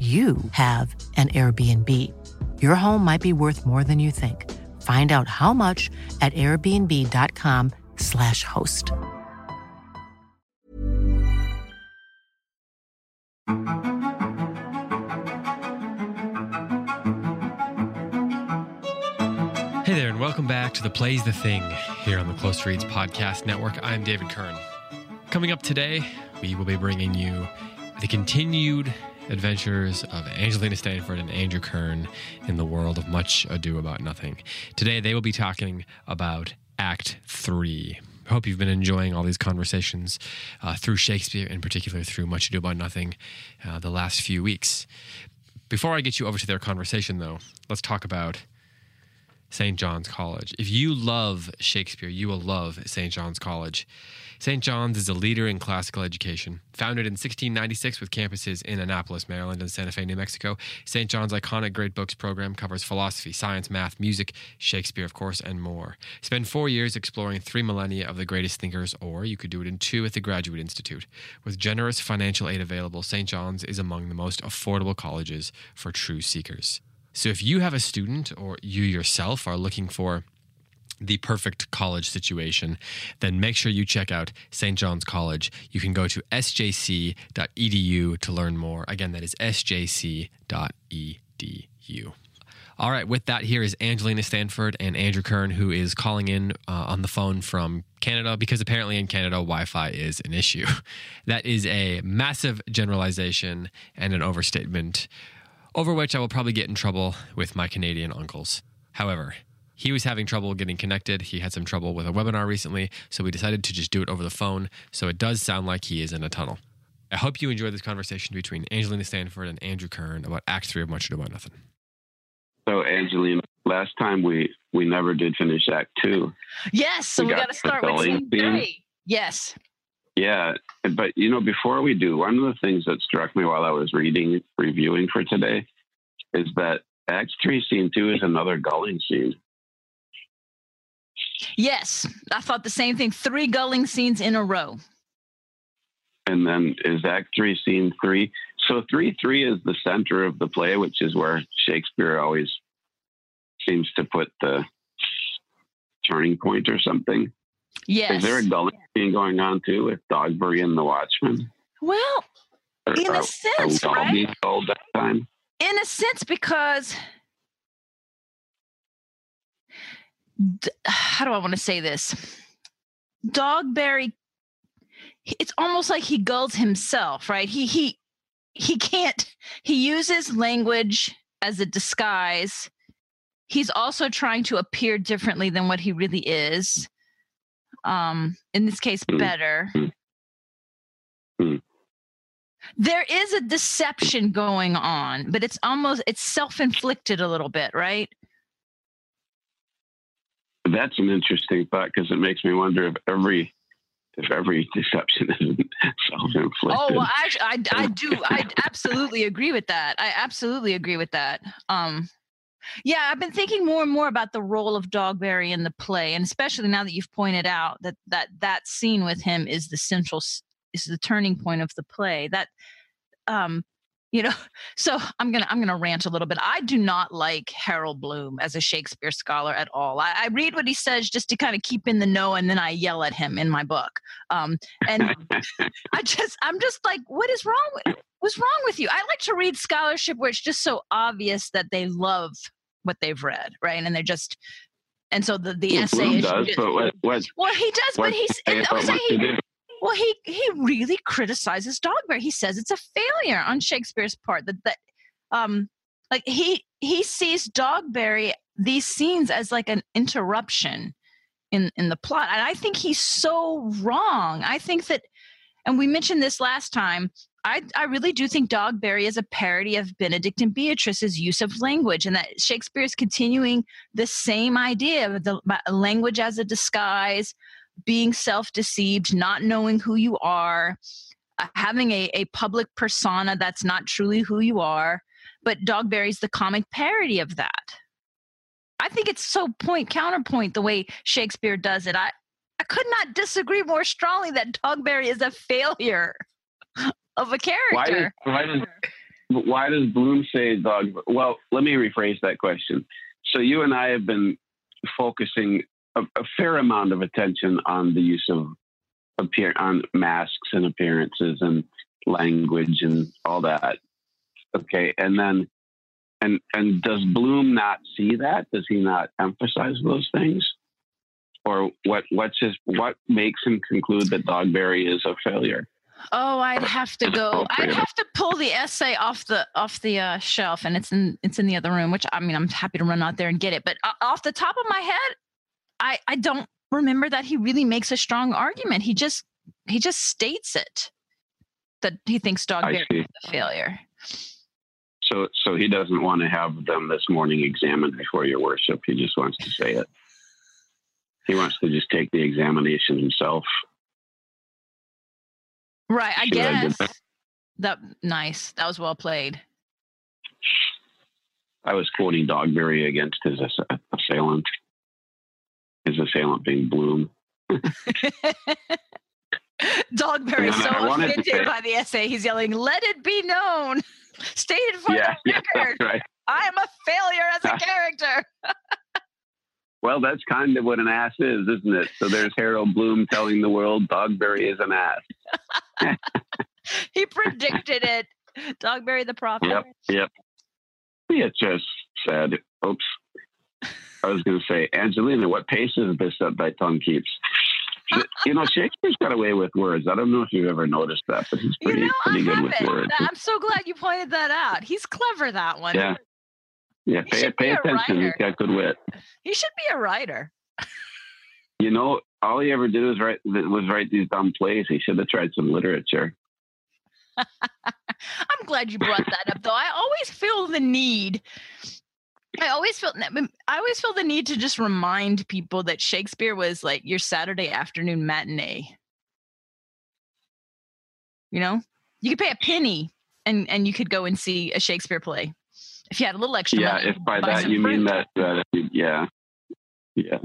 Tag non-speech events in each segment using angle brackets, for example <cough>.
you have an Airbnb. Your home might be worth more than you think. Find out how much at airbnb.com/slash host. Hey there, and welcome back to the Play's the Thing here on the Close Reads Podcast Network. I'm David Kern. Coming up today, we will be bringing you the continued adventures of Angelina Stanford and Andrew Kern in the world of Much Ado About Nothing. Today, they will be talking about Act Three. Hope you've been enjoying all these conversations uh, through Shakespeare, in particular through Much Ado About Nothing, uh, the last few weeks. Before I get you over to their conversation, though, let's talk about St. John's College. If you love Shakespeare, you will love St. John's College. St. John's is a leader in classical education. Founded in 1696 with campuses in Annapolis, Maryland, and Santa Fe, New Mexico, St. John's iconic Great Books program covers philosophy, science, math, music, Shakespeare, of course, and more. Spend four years exploring three millennia of the greatest thinkers, or you could do it in two at the Graduate Institute. With generous financial aid available, St. John's is among the most affordable colleges for true seekers. So if you have a student or you yourself are looking for the perfect college situation, then make sure you check out St. John's College. You can go to sjc.edu to learn more. Again, that is sjc.edu. All right, with that, here is Angelina Stanford and Andrew Kern, who is calling in uh, on the phone from Canada because apparently in Canada, Wi Fi is an issue. <laughs> That is a massive generalization and an overstatement, over which I will probably get in trouble with my Canadian uncles. However, he was having trouble getting connected. He had some trouble with a webinar recently, so we decided to just do it over the phone. So it does sound like he is in a tunnel. I hope you enjoy this conversation between Angelina Stanford and Andrew Kern about Act Three of Much Ado About Nothing. So, Angelina, last time we we never did finish Act Two. Yes, so we, we got to start with scene three. Yes. Yeah, but you know, before we do, one of the things that struck me while I was reading, reviewing for today, is that Act Three, Scene Two is another gulling scene. Yes, I thought the same thing. Three gulling scenes in a row. And then is Act Three, Scene Three. So three three is the center of the play, which is where Shakespeare always seems to put the turning point or something. Yes. Is there a gulling scene going on too with Dogberry and the Watchman? Well, or, in a sense, right? that time? In a sense, because how do I want to say this? Dogberry, it's almost like he gulls himself, right? He he he can't. He uses language as a disguise. He's also trying to appear differently than what he really is. Um, in this case, hmm. better. Hmm. There is a deception going on, but it's almost it's self-inflicted a little bit, right? that's an interesting thought because it makes me wonder if every if every deception <laughs> is self-inflicted. Oh well, actually, I I do I <laughs> absolutely agree with that. I absolutely agree with that. Um, yeah, I've been thinking more and more about the role of Dogberry in the play, and especially now that you've pointed out that that that scene with him is the central is the turning point of the play. That um, you know <laughs> so i'm gonna i'm gonna rant a little bit i do not like harold bloom as a shakespeare scholar at all i, I read what he says just to kind of keep in the know and then i yell at him in my book um, and <laughs> <laughs> i just i'm just like what is wrong with what's wrong with you i like to read scholarship where it's just so obvious that they love what they've read right and they're just and so the, the Well, essay does, just- but what, what, well he does but he's and I'm saying he, well, he he really criticizes Dogberry. He says it's a failure on Shakespeare's part. That that um like he he sees Dogberry these scenes as like an interruption in in the plot, and I think he's so wrong. I think that, and we mentioned this last time. I, I really do think Dogberry is a parody of Benedick and Beatrice's use of language, and that Shakespeare is continuing the same idea of the language as a disguise, being self-deceived not knowing who you are uh, having a, a public persona that's not truly who you are. But dogberry's the comic parody of that. I think it's so point counterpoint the way shakespeare does it. I i could not disagree more strongly that dogberry is a failure <laughs> of a Why does, character why does why does Bloom say dog? Well, let me rephrase that question. So you and I have been focusing a, a fair amount of attention on the use of appear on masks and appearances and language and all that. Okay, and then and and does Bloom not see that? Does he not emphasize those things? Or what? What's his? What makes him conclude that Dogberry is a failure? Oh, I'd have to go. I'd have to pull the essay off the off the uh, shelf, and it's in it's in the other room. Which I mean, I'm happy to run out there and get it. But uh, off the top of my head, I I don't remember that he really makes a strong argument. He just he just states it that he thinks I Dogberry is a failure. So, so he doesn't want to have them this morning examined before your worship. He just wants to say it. He wants to just take the examination himself. Right. I guess that nice. That was well played. I was quoting Dogberry against his ass- assailant. His assailant being Bloom. <laughs> Dogberry so offended say- by the essay. He's yelling, "Let it be known, <laughs> stated for yeah, the yeah, record, that's right. I am a failure as a <laughs> character." Well, that's kind of what an ass is, isn't it? So there's Harold Bloom telling the world Dogberry is an ass. <laughs> he predicted it. Dogberry the prophet. Yep, yep. Just said, "Oops." I was going to say, Angelina, what pace is this that thy tongue keeps? You know, Shakespeare's got away with words. I don't know if you've ever noticed that, but he's pretty, you know, pretty good with words. I'm so glad you pointed that out. He's clever, that one. Yeah. Yeah, He pay, pay attention. He's got good wit. He should be a writer. You know, all he ever did was write was write these dumb plays. He should have tried some literature. <laughs> I'm glad you brought that up, though. I always feel the need. I always feel. I always feel the need to just remind people that Shakespeare was like your Saturday afternoon matinee. You know, you could pay a penny and and you could go and see a Shakespeare play if you had a little extra Yeah, money. if by that you mean fruit. that, that yeah, yeah,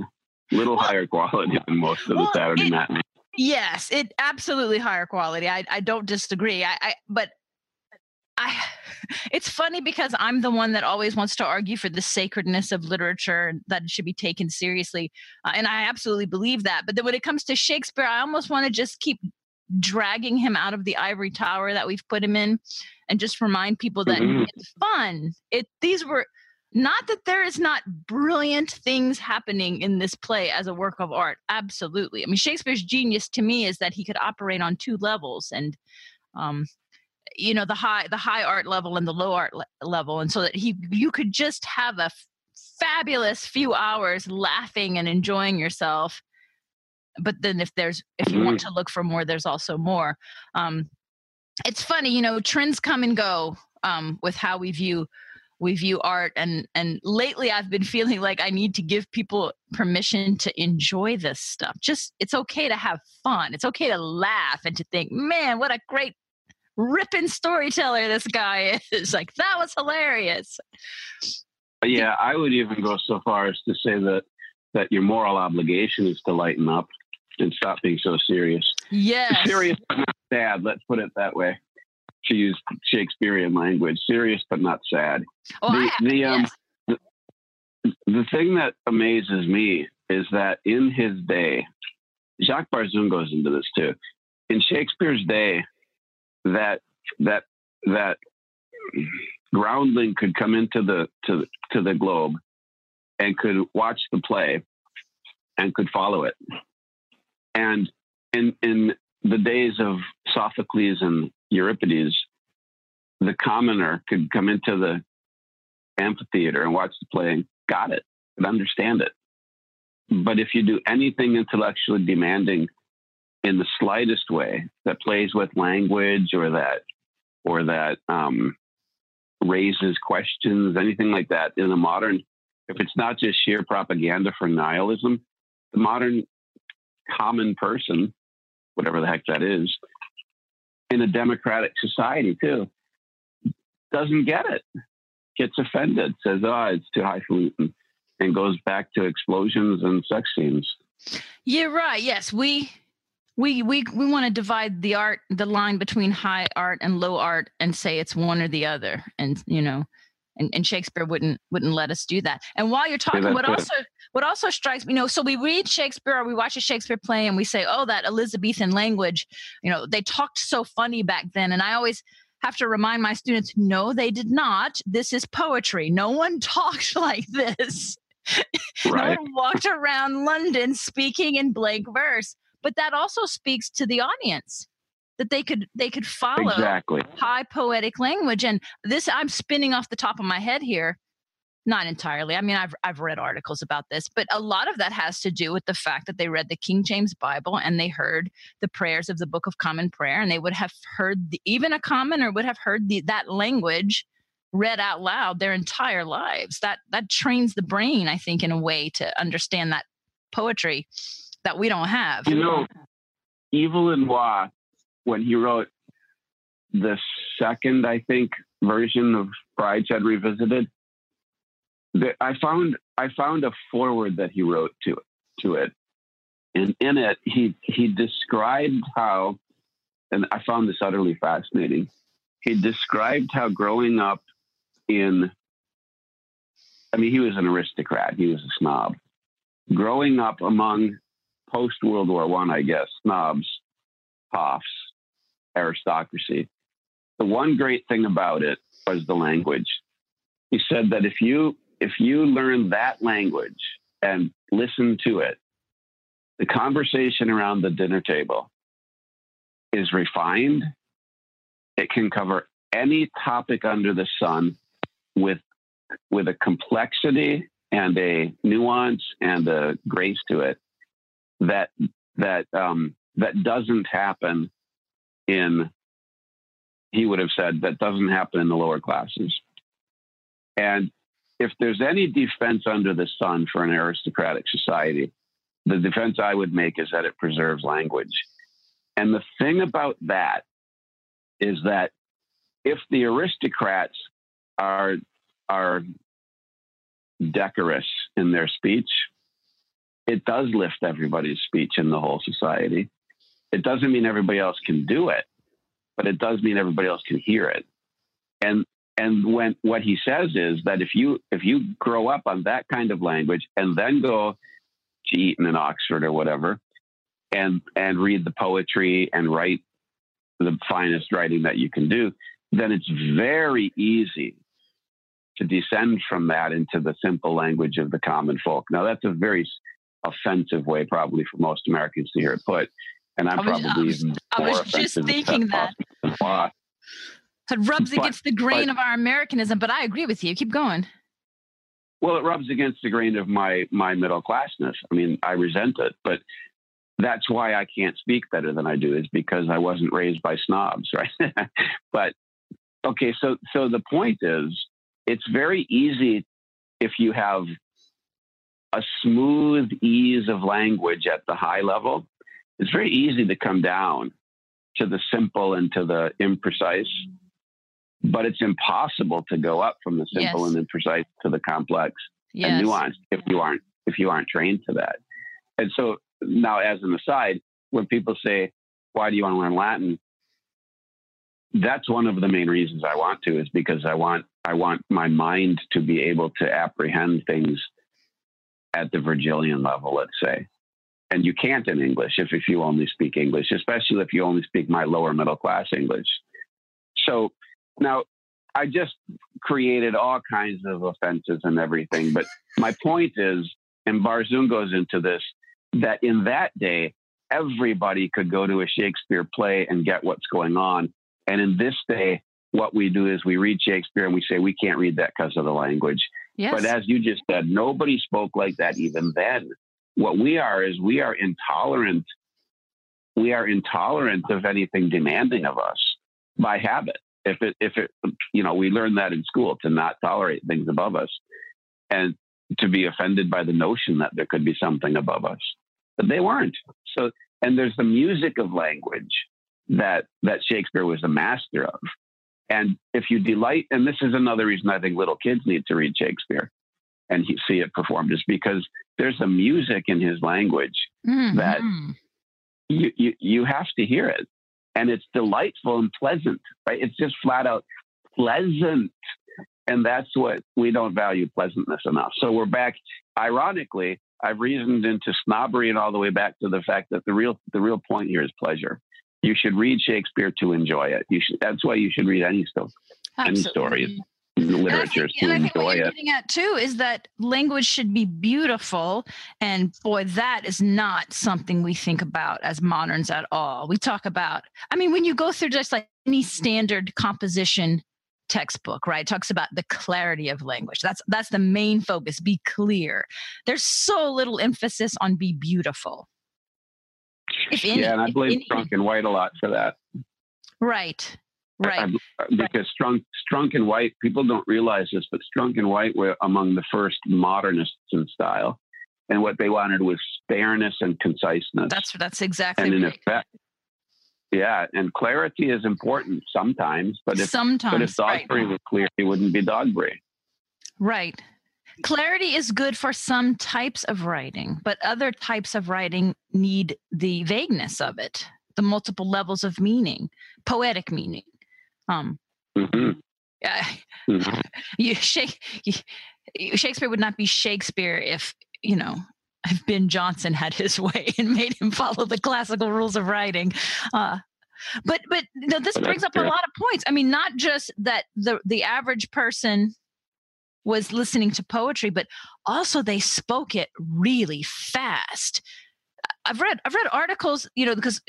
little Well- higher quality than most of the well, Saturday it- matinee. Yes, it absolutely higher quality. I I don't disagree. I, I but I <sighs> it's funny because I'm the one that always wants to argue for the sacredness of literature that it should be taken seriously, uh, and I absolutely believe that. But then when it comes to Shakespeare, I almost want to just keep dragging him out of the ivory tower that we've put him in, and just remind people that Mhm. it's fun. It these were not that there is not brilliant things happening in this play as a work of art absolutely i mean shakespeare's genius to me is that he could operate on two levels and um you know the high the high art level and the low art le- level and so that he you could just have a f- fabulous few hours laughing and enjoying yourself but then if there's if you want to look for more there's also more um it's funny you know trends come and go um with how we view we view art and and lately i've been <laughs> feeling like i need to give people permission to enjoy this stuff. Just it's okay to have fun. It's okay to laugh and to think man what a great ripping storyteller this guy <laughs> is. Like that was hilarious. Yeah i would even go so far as to say that that your moral obligation is to lighten up and stop being so serious yes serious but not sad let's put it that way to use Shakespearean language, serious but not sad. oh, the, I, the, um, yes. the, the thing that amazes me is that in his day, Jacques Barzun goes into this too. In Shakespeare's day, that that that groundling could come into the to to the globe and could watch the play and could follow it. And in in the days of Sophocles and Euripides, the commoner could come into the amphitheater and watch the play and got it and understand it. But if you do anything intellectually demanding in the slightest way that plays with language or that or that um, raises questions, anything like that in the modern, if it's not just sheer propaganda for nihilism, the modern common person, whatever the heck that is, in a democratic society too, doesn't get it, gets offended, says, "Oh, it's too highfalutin," and goes back to explosions and sex scenes. You're right. Yes, we we we we want to divide the art, the line between high art and low art, and say it's one or the other. And you know, and, and Shakespeare wouldn't wouldn't let us do that. And while you're talking, what also what also strikes me, you know, so we read Shakespeare or we watch a Shakespeare play and we say, oh, that Elizabethan language, you know, they talked so funny back then. And I always have to remind my students, no, they did not. This is poetry. No one <laughs> talked like this. <laughs> no one walked around London speaking in blank verse. But that also speaks to the audience that they could they could follow Exactly. high poetic language. And this I'm spinning off the top of my head here. Not entirely. I mean, I've I've read articles about this, but a lot of that has to do with the fact that they read the King James Bible and they heard the prayers of the Book of Common Prayer, and they would have heard the, even a commoner would have heard the, that language read out loud their entire lives. That that trains the brain, I think, in a way to understand that poetry that we don't have. You know, Evelyn Waugh, when he wrote the second, I think, version of Brideshead Revisited, that I found I found a foreword that he wrote to it to it. And in it he he described how and I found this utterly fascinating. He described how growing up in I mean, he was an aristocrat, he was a snob. Growing up among post World War One, I, guess, snobs, toffs, aristocracy. The one great thing about it was the language. He said that if you if you learn that language and listen to it, the conversation around the dinner table is refined. It can cover any topic under the sun with with a complexity and a nuance and a grace to it that that um, that doesn't happen in he would have said that doesn't happen in the lower classes and if there's any defense under the sun for an aristocratic society the defense i would make is that it preserves language and the thing about that is that if the aristocrats are are decorous in their speech it does lift everybody's speech in the whole society. It doesn't mean everybody else can do it, but it does mean everybody else can hear it. And and when what he says is that if you if you grow up on that kind of language and then go to Eton and Oxford or whatever, and and read the poetry and write the finest writing that you can do, then it's very easy to descend from that into the simple language of the common folk. Now that's a very offensive way probably for most Americans to hear it put. And I'm I was- probably was- even I more was just offensive thinking that. <laughs> It rubs But- against the grain but- of our Americanism, but I agree with you. Keep going. Well, it rubs against the grain of my my middle classness. I mean, I resent it, but that's why I can't speak better than I do is because I wasn't raised by snobs, <laughs> right? but okay, so so the point is it's very easy if you have a smooth ease of language at the high level. It's very easy to come down to the simple and to the imprecise, but it's impossible to go up from the simple Yes. and imprecise to the complex Yes. and nuanced if you aren't if you aren't trained to that. And so now, as an aside, when people say, "Why do you want to learn Latin?" That's one of the main reasons I want to is because I want I want my mind to be able to apprehend things at the Virgilian level, let's say. And you can't in English if, if you only speak English, especially if you only speak my lower middle class English. So now I just created all kinds of offenses and everything. But my point is, and Barzun goes into this, that in that day, everybody could go to a Shakespeare play and get what's going on. And in this day, what we do is we read Shakespeare and we say, we can't read that because of the language. yes. But as you just said, nobody spoke like that even then. What we are is we are intolerant. We are intolerant of anything demanding of us by habit. If it, if it, you know, we learn that in school to not tolerate things above us and to be offended by the notion that there could be something above us. But they weren't. So, and there's the music of language that, that Shakespeare was a master of. And if you delight, and this is another reason I think little kids need to read Shakespeare and he, see it performed, is because there's a music in his language. that- Mhm. You, you, you have to hear it. And it's delightful and pleasant, right? It's just flat out pleasant. And that's what we don't value pleasantness enough. So we're back. Ironically, I've reasoned into snobbery and all the way back to the fact that the real the real point here is pleasure. You should read Shakespeare to enjoy it. You should. That's why you should read any stuff story Absolutely. And I literature to and I think what enjoy it. getting at too is that language should be beautiful, and boy, that is not something we think about as moderns at all. We talk about, I mean, when you go through just like any standard composition textbook, right, it talks about the clarity of language. That's that's the main focus. Be clear. There's so little emphasis on be beautiful. If any, yeah, and I blame any. Strunk and White a lot for that. Right. Right. Um, I- because Strunk, Strunk and White, people don't realize this, but Strunk and White were among the first modernists in style. And what they wanted was spareness and conciseness. That's that's exactly and in right. effect, yeah, and clarity is important sometimes, but if Sometimes, but if right. Dogberry was clear, he wouldn't be Dogberry. Right. Clarity is good for some types of writing, but other types of writing need the vagueness of it, the multiple levels of meaning, poetic meaning. Um, hmm uh, Mhm. you, Shake, you, you- Shakespeare would not be Shakespeare if you know if Ben Jonson had his <laughs> way and made him follow the classical rules of writing. Uh, but but you know, this brings up a lot of points. I mean, not just that the the average person was listening to poetry, but also they spoke it really fast. I've read I've read articles, you know, because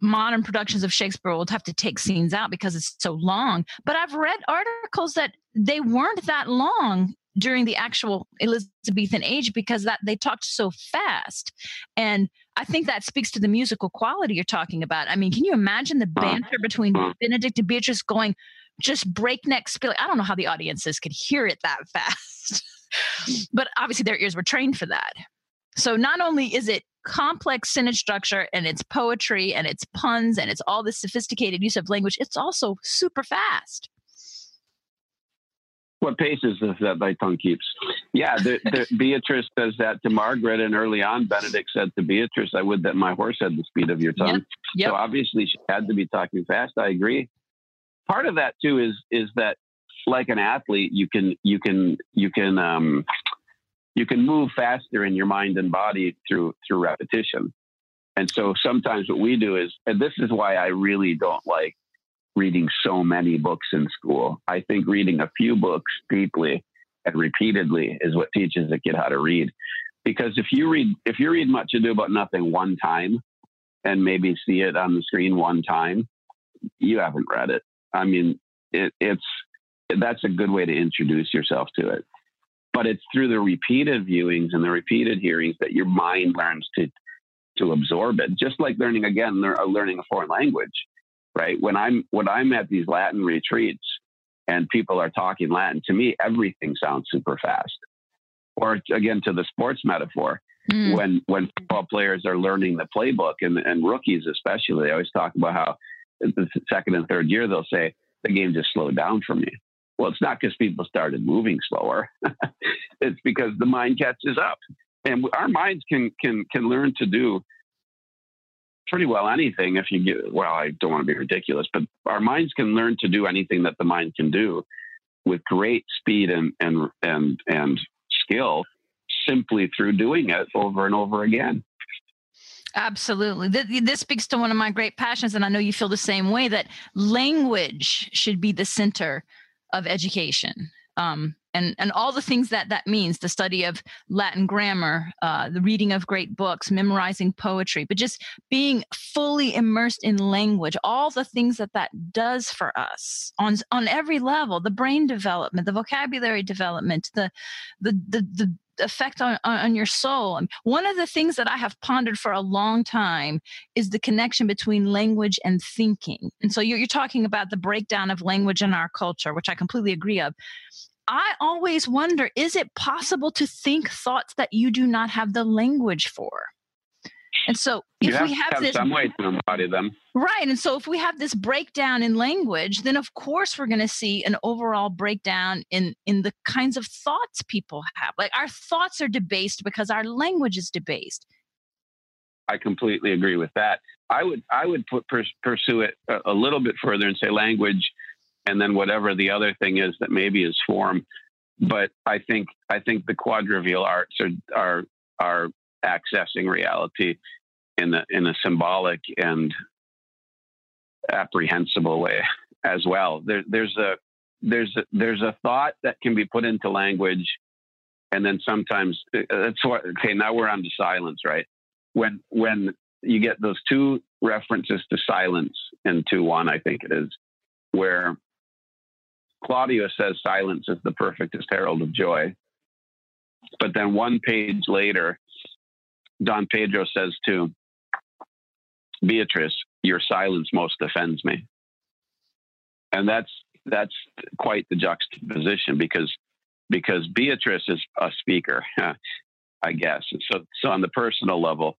modern productions of Shakespeare will have to take scenes out because it's so long. But I've read articles that they weren't that long during the actual Elizabethan age because that they talked so fast. And I think that speaks to the musical quality you're talking about. I mean, can you imagine the banter between. Benedick and Beatrice going just breakneck speed? I don't know how the audiences could hear it that <laughs> fast. but obviously their ears were trained for that. So not only is it complex sentence structure and it's poetry and it's puns and it's all this sophisticated use of language, it's also super fast. What pace is this that thy tongue keeps? Yeah, the, the, <laughs> Beatrice says that to Margaret, and early on, Benedick said to Beatrice, "I would that my horse had the speed of your tongue." Yep. So obviously, she had to be talking fast. I agree. Part of that too is is that, like an athlete, you can you can you can um, you can move faster in your mind and body through through repetition. And so sometimes what we do is, and this is why I really don't like reading so many books in school. I think reading a few books deeply and repeatedly is what teaches a kid how to read. Because if you read if you read Much Ado About Nothing one time and maybe see it on the screen one time, you haven't read it. I mean, it, it's that's a good way to introduce yourself to it. But it's through the repeated viewings and the repeated hearings that your mind learns to to absorb it. Just like learning again, lear- learning a foreign language, right? When I'm when I'm at these Latin retreats, and people are talking Latin, to me, everything sounds super fast. Or again, to the sports metaphor, mm. when when football players are learning the playbook and, and rookies especially, they always talk about how the second and third year they'll say the game just slowed down for me. Well, it's not because people started moving slower. <laughs> it's because the mind catches up, and our minds can can can learn to do pretty well anything if you get. Well, I don't want to be ridiculous, but our minds can learn to do anything that the mind can do with great speed and and and and skill simply through doing it over and over again. Absolutely. This speaks to one of my great passions, and I know you feel the same way that language should be the center of education. Um, and, and all the things that that means the study of Latin grammar, uh, the reading of great books, memorizing poetry, but just being fully immersed in language, all the things that that does for us on, on every level the brain development, the vocabulary development, the, the, the, the effect on, on your soul. One of the things that I have pondered for a long time is the connection between language and thinking. And so you're, you're talking about the breakdown of language in our culture, which I completely agree of. I always wonder is it possible to think thoughts that you do not have the language for? And so if have we have, have this some way to embody them. Right. And so if we have this breakdown in language, then of course we're going to see an overall breakdown in in the kinds of thoughts people have. Like our thoughts are debased because our language is debased. I completely agree with that. I would I would put, pursue it a, a little bit further and say language and then whatever the other thing is that maybe is form. But I think I think the quadrivial arts are are are accessing reality in a in a symbolic and apprehensible way as well. There, there's a there's a, there's a thought that can be put into language, and then sometimes uh, that's what. Okay, now we're on to silence, right? When when you get those two references to silence in two one, I think it is, where Claudio says silence is the perfectest herald of joy, but then one page later, Don Pedro says to Beatrice, "Your silence most offends me," and that's that's quite the juxtaposition because because Beatrice is a speaker, <laughs> I guess. So so on the personal level,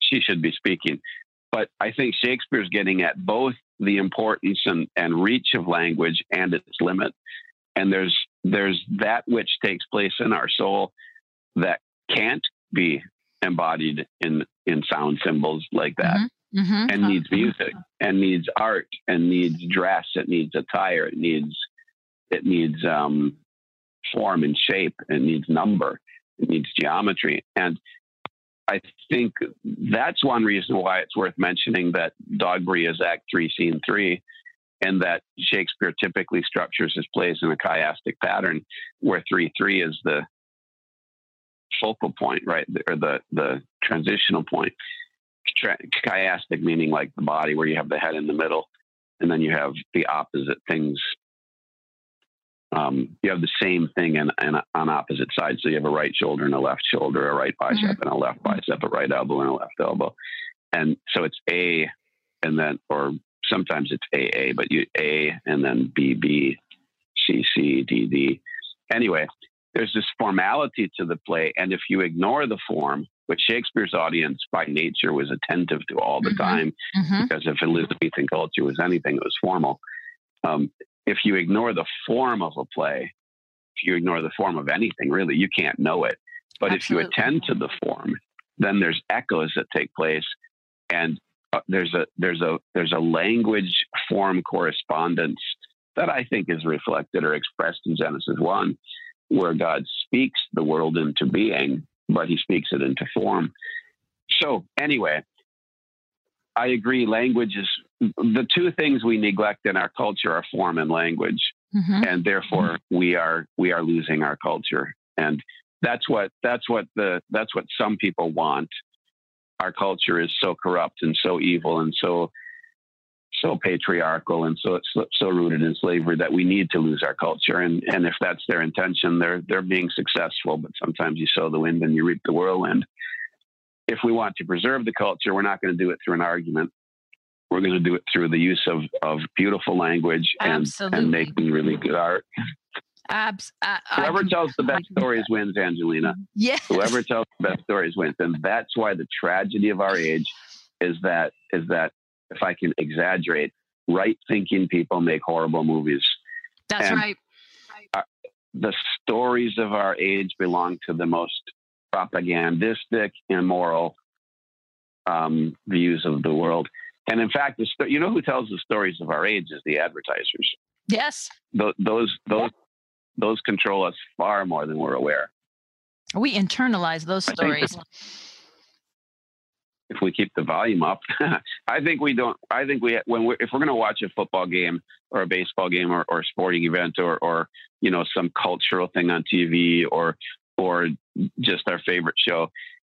she should be speaking. But I think Shakespeare's getting at both the importance and, and reach of language and its limit. And there's there's that which takes place in our soul that can't be embodied in in sound symbols like that mm-hmm. Mm-hmm. and needs music and needs art and needs dress it needs attire it needs it needs um, form and shape it needs number it needs geometry and I think that's one reason why it's worth mentioning that Dogberry is Act Three, Scene Three, and that Shakespeare typically structures his plays in a chiastic pattern, where three three is the focal point, right, or the the transitional point. Chiastic meaning like the body, where you have the head in the middle, and then you have the opposite things. Um, you have the same thing in, in, on opposite sides. So you have a right shoulder and a left shoulder, a right bicep mm-hmm. and a left bicep, a right elbow and a left elbow. And so it's A, and then, or sometimes it's AA, but you A and then B, B, C, C, D, D. Anyway, there's this formality to the play. And if you ignore the form, which Shakespeare's audience by nature was attentive to all the mm-hmm. time, mm-hmm. because if Elizabethan culture was anything, it was formal. Um, if you ignore the form of a play, if you ignore the form of anything, really, you can't know it. But Absolutely. if you attend to the form, then there's echoes that take place, and uh, there's a there's a there's a language form correspondence that I think is reflected or expressed in Genesis one where God speaks the world into being, but he speaks it into form. So, anyway, I agree. Language is the two things we neglect in our culture are form and language, mm-hmm. and therefore we are we are losing our culture. And that's what that's what the that's what some people want. Our culture is so corrupt and so evil and so so patriarchal and so so rooted in slavery that we need to lose our culture. And and if that's their intention, they're they're being successful. But sometimes you sow the wind and you reap the whirlwind. If we want to preserve the culture, we're not going to do it through an argument. we're going to do it through the use of, of beautiful language and, Absolutely. and making really good art. Abs- uh, I Whoever tells the best stories wins, Angelina. Yes. Whoever tells the best stories wins, and that's why the tragedy of our age is that is that if I can exaggerate, right thinking people make horrible movies. That's and- right. The stories of our age belong to the most propagandistic, immoral um, views of the world. And in fact, the sto- you know who tells the stories of our age is the advertisers. Yes. Th- those those those control us far more than we're aware. We internalize those stories. if we keep the volume up. <laughs> I think we don't. I think we when we if we're going to watch a football game or a baseball game or, or a sporting event or or you know some cultural thing on TV or or just our favorite show.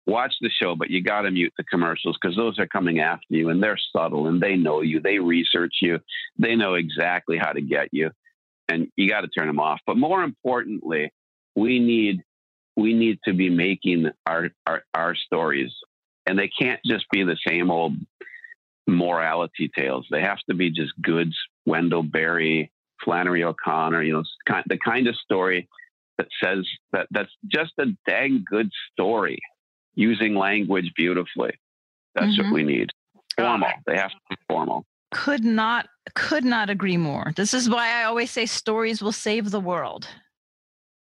Watch the show, but you got to mute the commercials because those are coming after you and they're subtle and they know you. They research you. They know exactly how to get you, and you got to turn them off. But more importantly, we need we need to be making our our, our stories and they can't just be the same old morality tales. They have to be just goods. Wendell Berry, Flannery O'Connor, you know, the kind of story that says that that's just a dang good story using language beautifully. That's Mhm. what we need. Formal. They have to be formal. Could not could not agree more. This is why I always say stories will save the world.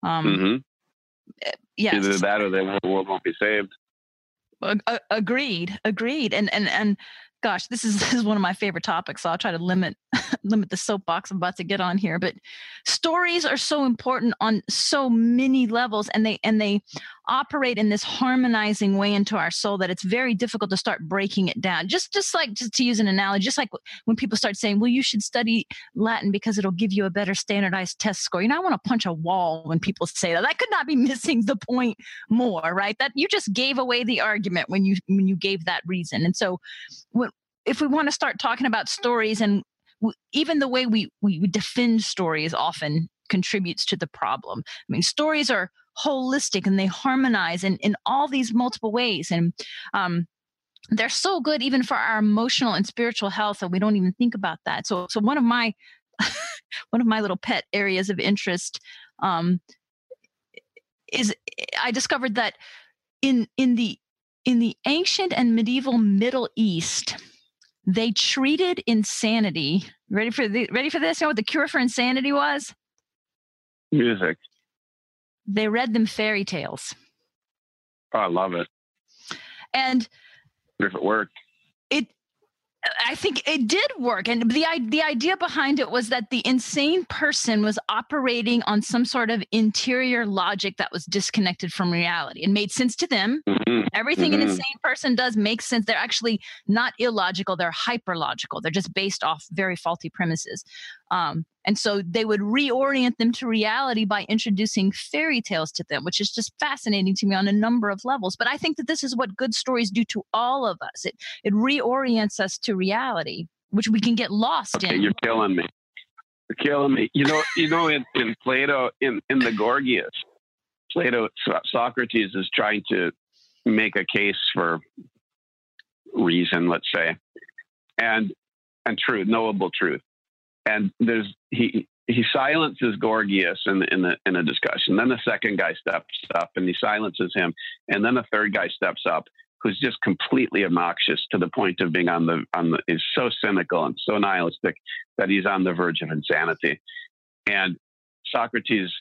Um hmm yes. Either that or the world won't be saved. Agreed agreed and and and gosh this is <laughs> this is one of my favorite topics so i'll try to limit <laughs> limit the soapbox i'm about to get on here but stories are so important on so many levels and they and they operate in this harmonizing way into our soul that it's very difficult to start breaking it down. Just just like just to use an analogy just like when people start saying well you should study latin because it'll give you a better standardized test score. You know i want to punch a wall when people say that. That could not be <laughs> missing the point more right? That you just gave away the argument when you when you gave that reason. And so when, if we want to start talking about stories and even the way we we defend stories often contributes to the problem. I mean stories are holistic and they harmonize in in all these multiple ways. And um they're so good even for our emotional and spiritual health and we don't even think about that. So so one of my <laughs> one of my little pet areas of interest um is i discovered that in in the in the ancient and medieval middle east they treated insanity. Ready for the ready for this? You know what the cure for insanity was Music. they read them fairy tales Oh, I love it. and If it worked. it i think it did work and the the idea behind it was that the insane person was operating on some sort of interior logic that was disconnected from reality it made sense to them Mhm. everything an Mhm. insane person does makes sense they're actually not illogical they're hyper logical they're just based off very faulty premises um, and so they would reorient them to reality by introducing fairy tales to them which is just fascinating to me on a number of levels but i think that this is what good stories do to all of us it it reorients us to reality which we can get lost Okay, in you're killing me. You're killing me. You know, you know, in, in Plato, in, in the Gorgias, Plato, So- Socrates is trying to make a case for reason, let's say, and and truth, knowable truth. And there's he he silences Gorgias in in the in a discussion. Then the second guy steps up and he silences him, and then the third guy steps up who's just completely obnoxious to the point of being on the on the is so cynical and so nihilistic that he's on the verge of insanity. And Socrates,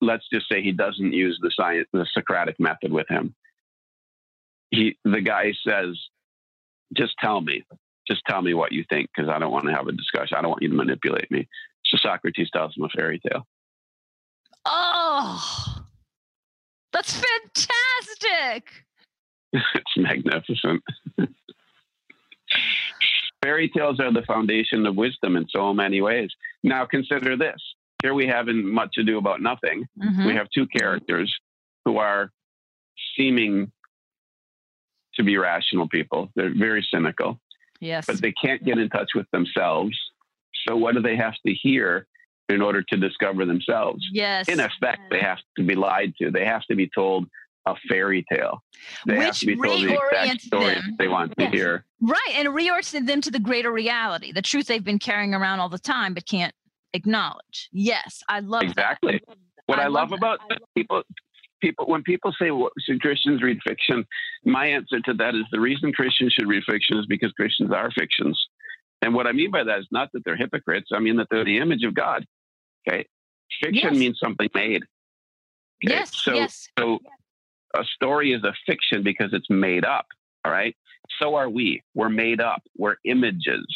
let's just say he doesn't use the science the Socratic method with him. He the guy says, just tell me. Just tell me what you think because I don't want to have a discussion. I don't want you to manipulate me. So Socrates tells him a fairy tale. oh that's fantastic <laughs> it's magnificent. <laughs> Fairy tales are the foundation of wisdom in so many ways. Now consider this. Here we have in Much Ado About Nothing, Mhm. we have two characters who are seeming to be rational people. They're very cynical, yes but they can't get in touch with themselves. So what do they have to hear in order to discover themselves? yes in effect, they have to be lied to. They have to be told a fairy tale. They have Which to be told the exact reorients them. they want to hear. Right. And it reorients them to the greater reality, the truth they've been carrying around all the time but can't acknowledge. Yes, I love that. Exactly. What I I, love love, that. about people, people when people say well, should Christians read fiction, my answer to that is the reason Christians should read fiction is because Christians are fictions. And what I mean by that is not that they're hypocrites. I mean that they're the image of God. Okay. Fiction Yes. means something made. Okay? Yes, So yes. so a story is a fiction because it's made up. All right. So are we. We're made up. We're images.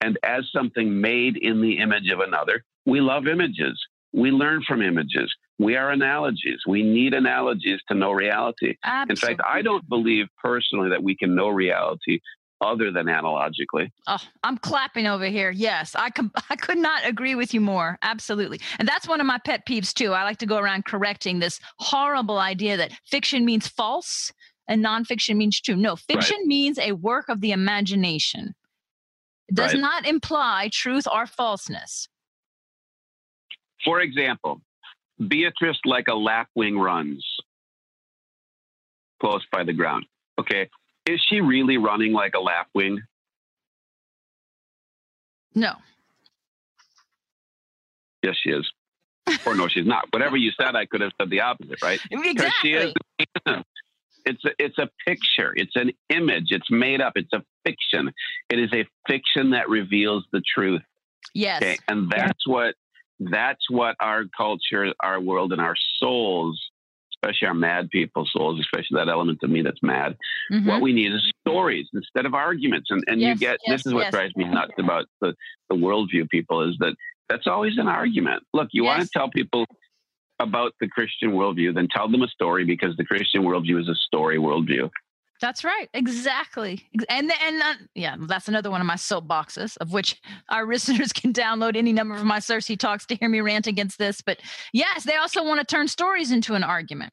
And as something made in the image of another, we love images. We learn from images. We are analogies. We need analogies to know reality. Absolutely. In fact, I don't believe personally that we can know reality other than analogically. Oh, I'm clapping over here. Yes, I com- <laughs> I could not agree with you more. Absolutely. And that's one of my pet peeves too. I like to go around correcting this horrible idea that fiction means false and nonfiction means true. No, fiction means a work of the imagination. It does Right. not imply truth or falseness. For example, Beatrice like a lapwing runs close by the ground. Okay. Is she really running like a lapwing? No. Yes, she is. Or no, she's not. Whatever you said, I could have said the opposite, right? <laughs> Because she is. Exactly. It's a, it's a picture. It's an image. It's made up. It's a fiction. It is a fiction that reveals the truth. Yes. Okay, and that's what that's what our culture, our world, and our souls, especially our mad people souls, especially that element of me that's mad. Mhm. What we need is stories instead of arguments. And and Yes, you get yes, this is what yes. drives me nuts about the the worldview people is that that's always an argument. Look, you want to tell people about the Christian worldview, then tell them a story because the Christian worldview is a story worldview. That's right. Exactly. And and uh, yeah, that's another one of my soapboxes, of which <laughs> our listeners can download any number of my CiRCE talks to hear me rant against this. But yes, they also want to turn stories into an argument,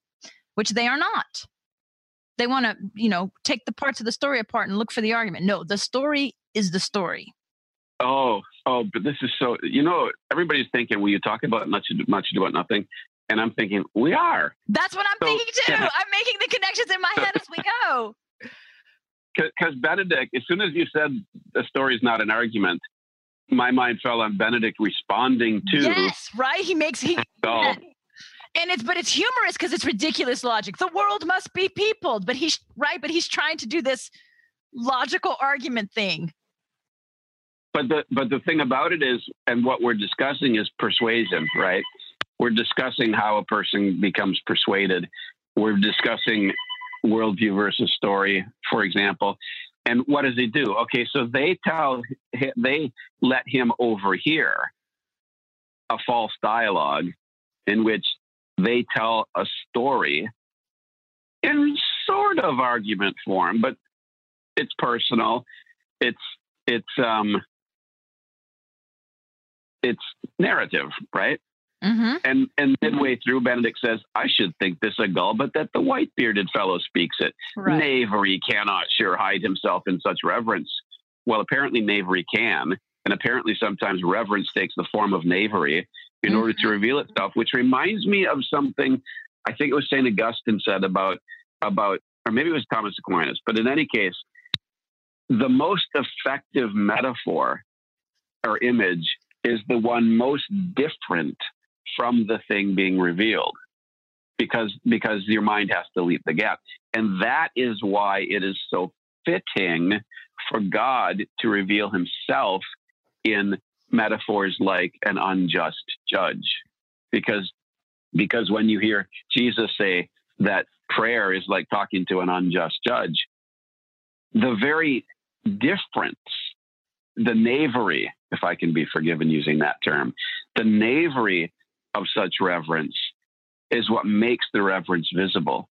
which they are not. They want to, you know, take the parts of the story apart and look for the argument. No, the story is the story. Oh, oh, but this is so. You know, everybody's thinking, when you talk about much, much about nothing?" And I'm thinking, we are, That's what I'm So, thinking too. yeah. I'm making the connections in my head as we go. <laughs> because Benedick. As soon as you said the story's not an argument, my mind fell on Benedick responding to. Yes, right. He makes he <laughs> Oh, and it's but it's humorous because it's ridiculous logic. The world must be peopled, but he's right. But he's trying to do this logical argument thing. but the but the thing about it is, and what we're discussing is persuasion, right? We're discussing how a person becomes persuaded. We're discussing worldview versus story, for example. And what does he do? Okay, so they tell they let him overhear a false dialogue in which they tell a story in sort of argument form, but it's personal. It's it's um it's narrative, right? Mm-hmm. And and midway through, Benedick says, "I should think this a gull, but that the white bearded fellow speaks it. Right. Knavery cannot sure hide himself in such reverence. Well, apparently knavery can, and apparently sometimes reverence takes the form of knavery in order to reveal itself. Which reminds me of something I think it was Saint Augustine said about about, or maybe it was Thomas Aquinas. But in any case, the most effective metaphor or image is the one most different from the thing being revealed because because your mind has to leap the gap. And that is why it is so fitting for god to reveal himself in metaphors like an unjust judge. Because because when you hear jesus say that prayer is like talking to an unjust judge the very difference the knavery if i can be forgiven using that term the knavery of such reverence is what makes the reverence visible.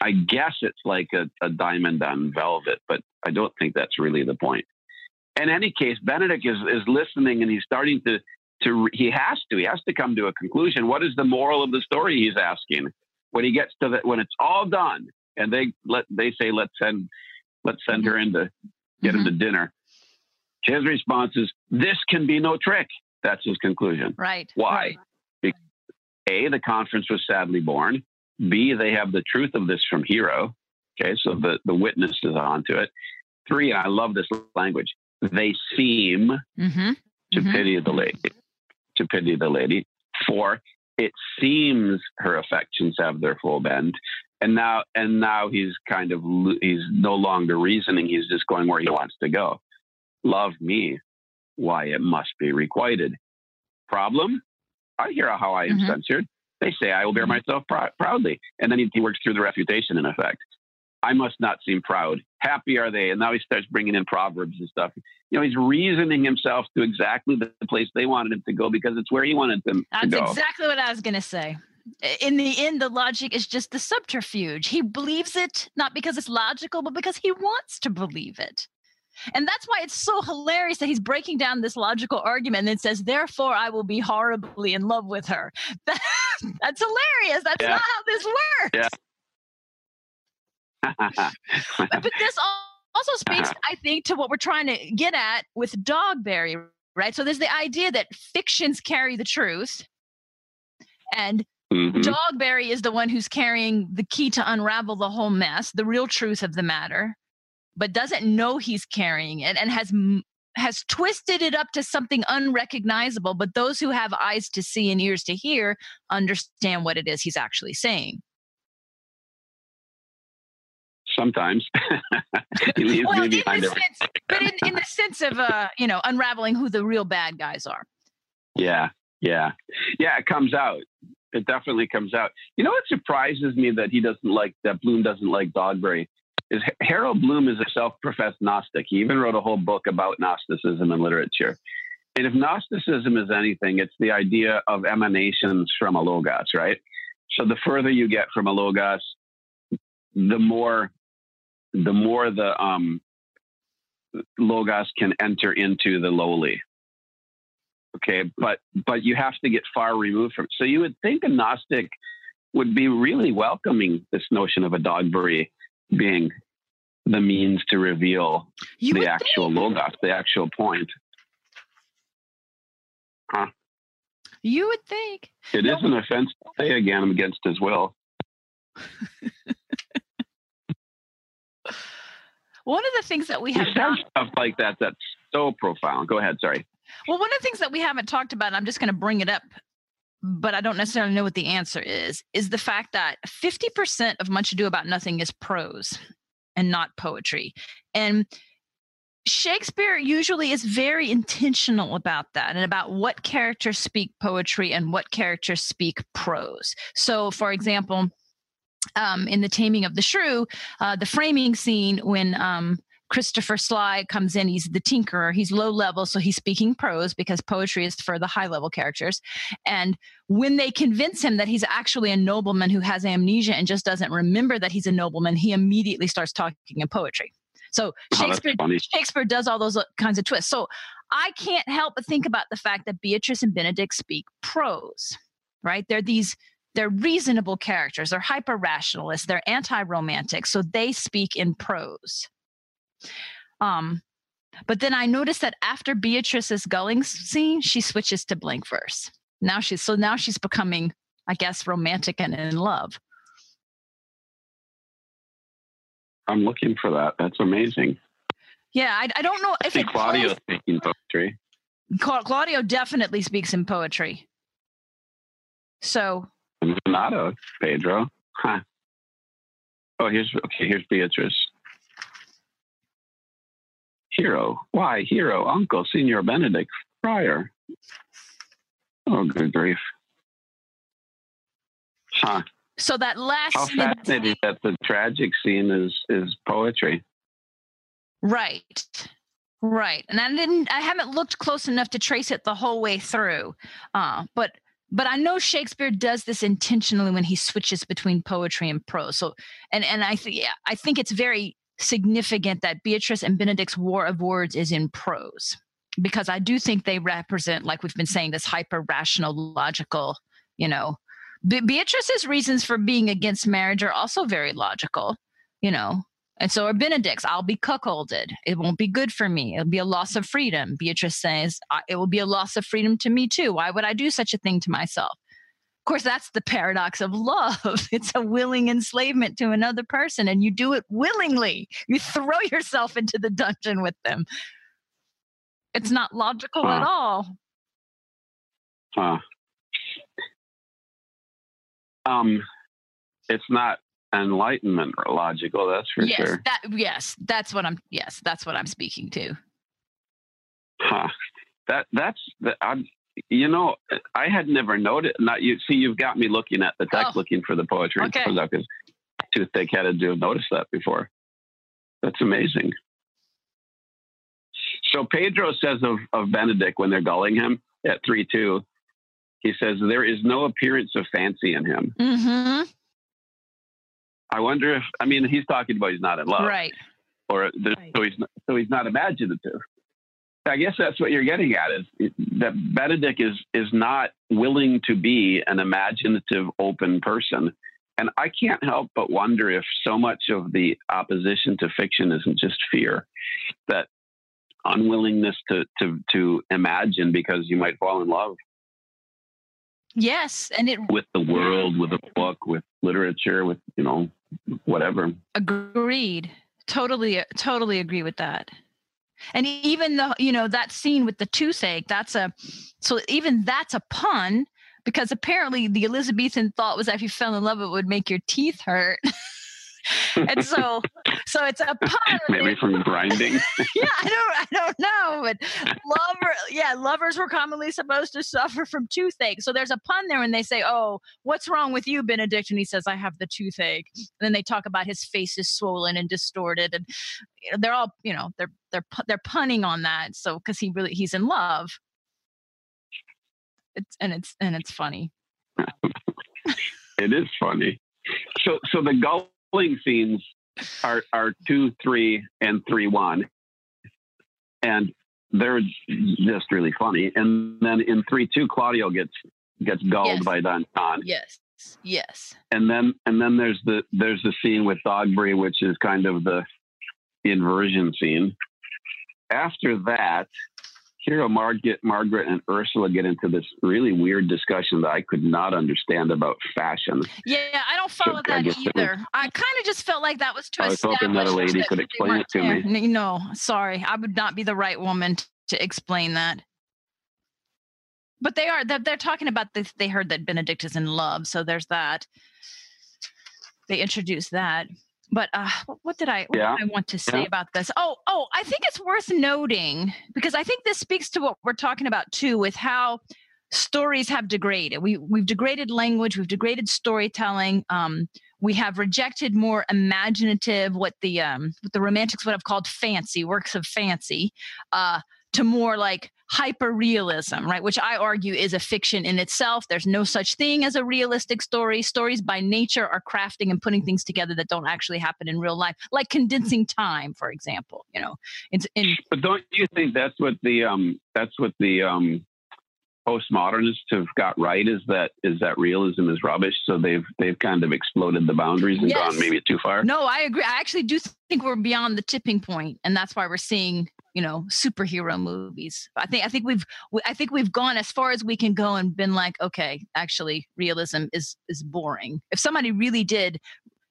I guess it's like a, a diamond on velvet, but I don't think that's really the point. In any case, Benedick is, is listening and he's starting to, to, he has to, he has to come to a conclusion. What is the moral of the story he's asking? When he gets to the, when it's all done and they let, they say, let's send, let's send her in to get him mm-hmm. to dinner. His response is, this can be no trick. That's his conclusion. Right. Why? A, the conference was sadly born. B, they have the truth of this from Hero. Okay, so the, the witness is onto it. Three, and I love this language, they seem Mm-hmm. to Mhm. pity the lady. To pity the lady. Four, it seems her affections have their full bend. And now, and now he's kind of he's no longer reasoning. He's just going where he wants to go. Love me, why it must be requited. Problem? I hear how I am Mhm. censored. They say I will bear myself prou- proudly, and then he, he works through the refutation. In effect, I must not seem proud. Happy are they? And now he starts bringing in proverbs and stuff you know, he's reasoning himself to exactly the place they wanted him to go because it's where he wanted them to go. That's exactly what I was going to say. In the end, the logic is just the subterfuge. He believes it not because it's logical, but because he wants to believe it. And that's why it's so hilarious that he's breaking down this logical argument and then says, Therefore, I will be horribly in love with her. <laughs> That, that's hilarious. That's Yeah. not how this works. Yeah. But this also speaks, I think, to what we're trying to get at with Dogberry, right? So there's the idea that fictions carry the truth. And Mhm. Dogberry is the one who's carrying the key to unravel the whole mess, the real truth of the matter, but doesn't know he's carrying it and has has twisted it up to something unrecognizable. But those who have eyes to see and ears to hear understand what it is he's actually saying. Sometimes <laughs> he leaves well, in the behind sense, but in, in the sense of uh, you know, unraveling who the real bad guys are. Yeah, yeah, yeah. It comes out. It definitely comes out. You know what surprises me that he doesn't like that Bloom doesn't like Dogberry is Harold Bloom is a self-professed Gnostic. He even wrote a whole book about Gnosticism and literature. And if Gnosticism is anything, it's the idea of emanations from a logos, right? So the further you get from a logos, the more the more the um, logos can enter into the lowly okay but but you have to get far removed from so you would think a gnostic would be really welcoming this notion of a dogberry being the means to reveal You the actual logos the actual point Huh? You would think. It is an offense to say again against his will <laughs> One of the things that we have stuff like that that's so profound go ahead sorry well, one of the things that we haven't talked about, and I'm just going to bring it up, but I don't necessarily know what the answer is, is the fact that 50% of Much Ado About Nothing is prose and not poetry. And Shakespeare usually is very intentional about that and about what characters speak poetry and what characters speak prose. So, for example, um, in The Taming of the Shrew, uh, the framing scene when um, Christopher Sly comes in, he's the tinkerer, he's low level, so he's speaking prose because poetry is for the high level characters. And when they convince him that he's actually a nobleman who has amnesia and just doesn't remember that he's a nobleman, he immediately starts talking in poetry. So Oh, Shakespeare funny. Shakespeare does all those uh, kinds of twists. So I can't help but think about the fact that Beatrice and Benedick speak prose, right? They're these they're reasonable characters. They're hyper rationalists. They're anti romantic. So they speak in prose. Um, but then I noticed that after Beatrice's gulling scene, she switches to blank verse. Now she's so now she's becoming, I guess, romantic and in love. i'm looking for that that's amazing Yeah, I, I don't know if see it claudio speaking poetry Cla- Claudio definitely speaks in poetry. So and Leonato, pedro huh oh here's okay here's beatrice hero why hero uncle senior benedict friar oh good grief huh so that last how fascinating that the tragic scene is is poetry Right. Right. And I didn't I haven't looked close enough to trace it the whole way through. Uh, but but I know Shakespeare does this intentionally when he switches between poetry and prose. So and and I think yeah, I think it's very significant that Beatrice and Benedick's War of Words is in prose because I do think they represent like we've been saying this hyper rational logical, you know. Be- Beatrice's reasons for being against marriage are also very logical, you know. And so are Benedick's, I'll be cuckolded. It won't be good for me. It'll be a loss of freedom. Beatrice says, it will be a loss of freedom to me too. Why would I do such a thing to myself? Course, that's the paradox of love. <laughs> It's a willing enslavement to another person, and you do it willingly. You throw yourself into the dungeon with them. It's not logical at all. Huh. Um, it's not enlightenment or logical. That's for yes, sure. that yes, that's what I'm. Yes, that's what I'm speaking to. Huh. That that's the I'm. You know, I had never noticed. Not you. See, you've got me looking at the text, Oh. looking for the poetry. Okay. because too thick-headed to have noticed that before. That's amazing. So Pedro says of, of Benedick when they're gulling him at three two, he says there is no appearance of fancy in him. Mm-hmm. I wonder if I mean he's talking about he's not in love, Right. or Right. so he's not, so he's not imaginative. I guess that's what you're getting at is it- that Benedick is is not willing to be an imaginative, open person, and I can't help but wonder if so much of the opposition to fiction isn't just fear, that unwillingness to to to imagine because you might fall in love Yes, and it with the world, with a book, with literature, with you know whatever. agreed. Totally, totally agree with that. And even though you know that scene with the toothache, that's a so even that's a pun because apparently the Elizabethan thought was that if you fell in love, it would make your teeth hurt. <laughs> and so, so it's a pun. Maybe from grinding. <laughs> yeah, I don't, I don't know, but lover, yeah, lovers were commonly supposed to suffer from toothache. So there's a pun there when they say, "Oh, what's wrong with you, Benedick?" And he says, "I have the toothache." And then they talk about his face is swollen and distorted, and they're all, you know, they're they're they're punning on that. So because he really he's in love, it's and it's and it's funny. <laughs> It is funny. So so the gulling scenes are are two, three, and three one. And they're just really funny. And then in three two, Claudio gets gets gulled Yes. by Don John. Yes, yes, And then and then there's the there's the scene with Dogberry, which is kind of the inversion scene. After that, Hero Margaret, Margaret and Ursula get into this really weird discussion that I could not understand about fashion. yeah. I don't follow I that it either. I kind of just felt like that was too. I was hoping that a lady could explain it to there. me. No, sorry, I would not be the right woman to explain that. But they are. They're, they're talking about this. They heard that Benedick is in love, so there's that. They introduced that. But uh, what- did I? What Yeah. did I want to say Yeah. about this? Oh, oh, I think it's worth noting because I think this speaks to what we're talking about too, with how stories have degraded. We we've degraded language, we've degraded storytelling. Um, we have rejected more imaginative, what the um, what the romantics would have called fancy works of fancy, uh, to more like hyper realism, right? Which I argue is a fiction in itself. There's no such thing as a realistic story. Stories by nature are crafting and putting things together that don't actually happen in real life, like condensing time, for example. You know, it's in But don't you think that's what the um that's what the um postmodernists have got right is that is that realism is rubbish. So they've they've kind of exploded the boundaries and Yes. gone maybe too far. No, I agree. I actually do think we're beyond the tipping point, and that's why we're seeing, you know, superhero movies. I think I think we've we- I think we've gone as far as we can go and been like, okay, actually, realism is is boring. If somebody really did.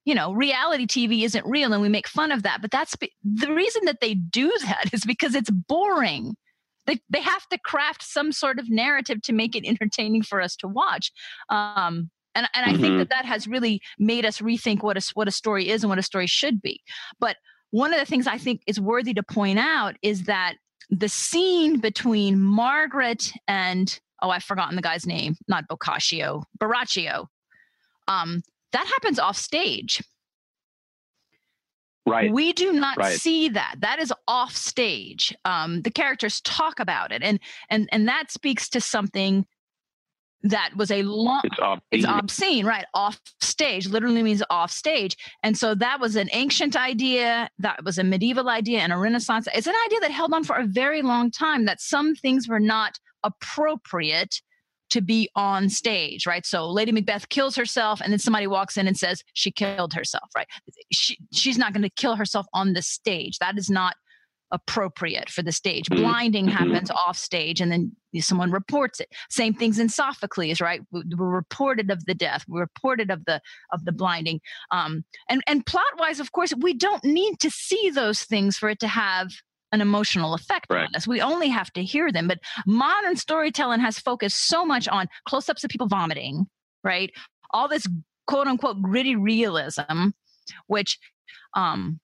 You know, reality TV isn't real, and we make fun of that. But that's be- the reason that they do <laughs> that is because it's boring. They they have to craft some sort of narrative to make it entertaining for us to watch. Um, and and I think Mhm. that that has really made us rethink what a what a story is and what a story should be. But one of the things I think is worthy to point out is that the scene between Margaret and oh I've forgotten the guy's name, not Boccaccio, Borachio. Um, that happens off stage. Right. We do not Right. see that. That is off stage. Um, the characters talk about it, and and and that speaks to something that was a long It's off. it's obscene, right? Off stage literally means off stage. And so that was an ancient idea, that was a medieval idea, and a Renaissance. It's an idea that held on for a very long time that some things were not appropriate to be on stage, right? So Lady Macbeth kills herself, and then somebody walks in and says she killed herself, right? She she's not going to kill herself on the stage. That is not appropriate for the stage. Mm-hmm. Blinding mm-hmm. happens off stage and then someone reports it. Same things in Sophocles, right? We're reported of the death, we're reported of the of the blinding. Um, and and plot wise, of course, we don't need to see those things for it to have an emotional effect right. on us. We only have to hear them. But modern storytelling has focused so much on close ups of people vomiting, right? All this quote unquote gritty realism, which um,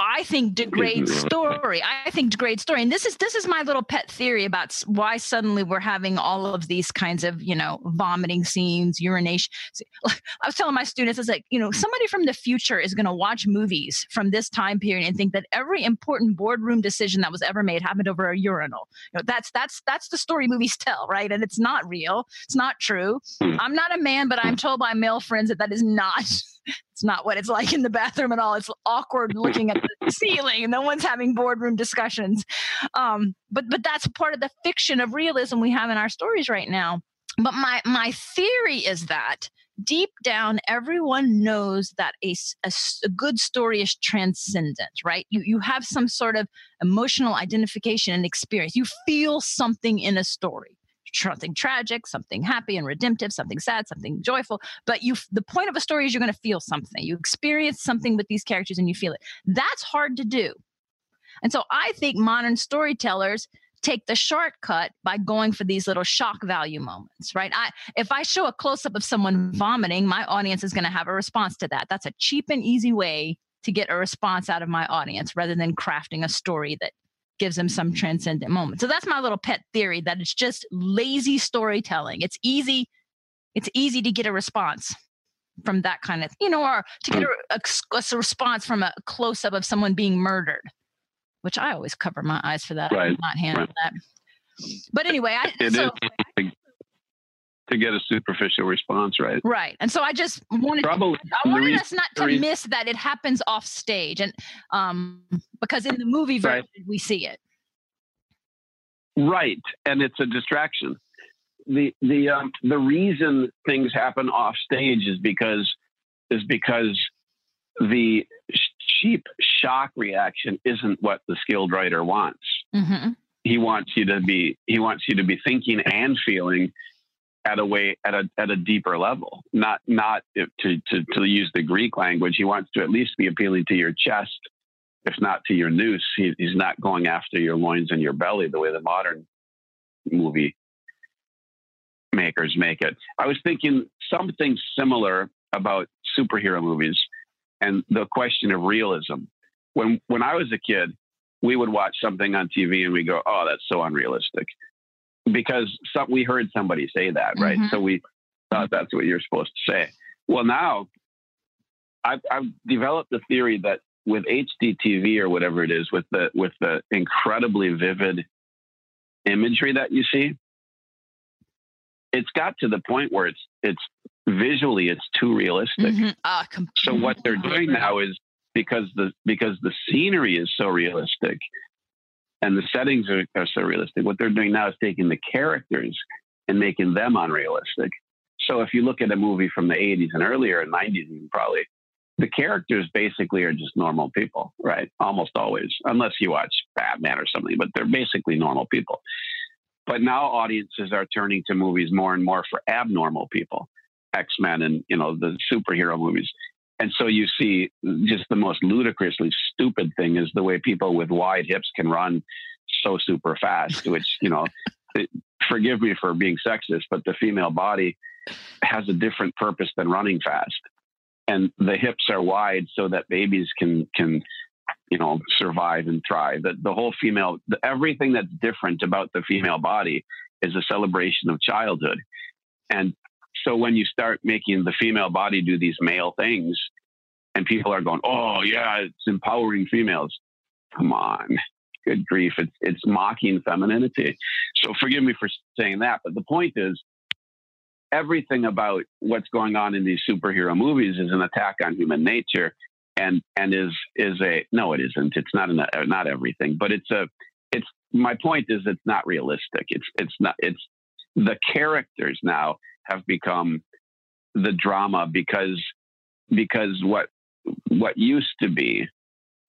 I think degrades story. I think degrades story. And this is this is my little pet theory about why suddenly we're having all of these kinds of, you know, vomiting scenes, urination. <laughs> I was telling my students, it's like, you know, somebody from the future is going to watch movies from this time period and think that every important boardroom decision that was ever made happened over a urinal. You know, that's that's that's the story movies tell, right? And it's not real. It's not true. Hmm. I'm not a man, but I'm told by male friends that that is not <laughs> it's not what it's like in the bathroom at all. It's awkward looking at the <laughs> ceiling. and No one's having boardroom discussions. Um, but but that's part of the fiction of realism we have in our stories right now. But my my theory is that deep down, everyone knows that a, a, a, good story is transcendent, right? You, you have some sort of emotional identification and experience. You feel something in a story something tragic, something happy and redemptive, something sad, something joyful. But you, the point of a story is you're going to feel something. You experience something with these characters and you feel it. That's hard to do. And so I think modern storytellers take the shortcut by going for these little shock value moments, right? I if I show a close up of someone vomiting, my audience is going to have a response to that. That's a cheap and easy way to get a response out of my audience rather than crafting a story that gives them some transcendent moment. So that's my little pet theory that it's just lazy storytelling. It's easy it's easy to get a response from that kind of, you know, or to get a, hmm. a, a response from a close up of someone being murdered, which I always cover my eyes for that. Right. I'm not handling right. that. But anyway, I, it so, is to get a superficial response, right? Right. And so I just wanted Probably I wanted us not to miss that it happens off stage and um because in the movie version right. we see it. Right. And it's a distraction. The the um, the reason things happen off stage is because is because the cheap shock reaction isn't what the skilled writer wants. Mm-hmm. He wants you to be he wants you to be thinking and feeling at a way at a at a deeper level. Not not to to to use the Greek language. He wants to at least be appealing to your chest, if not to your nous. He, he's not going after your loins and your belly the way the modern movie makers make it. I was thinking something similar about superhero movies and the question of realism. When when I was a kid, we would watch something on TV and we go, "Oh, that's so unrealistic." Because some, we heard somebody say that, right? Mm-hmm. So we thought that's what you're supposed to say. Well, now I've, I've developed a theory that with HDTV or whatever it is, with the with the incredibly vivid imagery that you see, it's got to the point where it's it's visually it's too realistic. Mm-hmm. Uh, so what they're doing now is because the because the scenery is so realistic and the settings are, are so realistic. What they're doing now is taking the characters and making them unrealistic. So if you look at a movie from the 80s and earlier, 90s even probably, the characters basically are just normal people, right? Almost always, unless you watch Batman or something, but they're basically normal people. But now audiences are turning to movies more and more for abnormal people, X Men and you know the superhero movies. And so you see just the most ludicrously stupid thing is the way people with wide hips can run so super fast, <laughs> which, you know, it, forgive me for being sexist, but the female body has a different purpose than running fast. And the hips are wide so that babies can, can, you know, survive and thrive. That the whole female, the, everything that's different about the female body is a celebration of childhood. And so when you start making the female body do these male things, and people are going, "Oh yeah, it's empowering females." Come on, good grief! It's it's mocking femininity. So forgive me for saying that, but the point is, everything about what's going on in these superhero movies is an attack on human nature, and and is is a no, it isn't. It's not an, not everything, but it's a it's my point is it's not realistic. It's it's not it's the characters now have become the drama because because what what used to be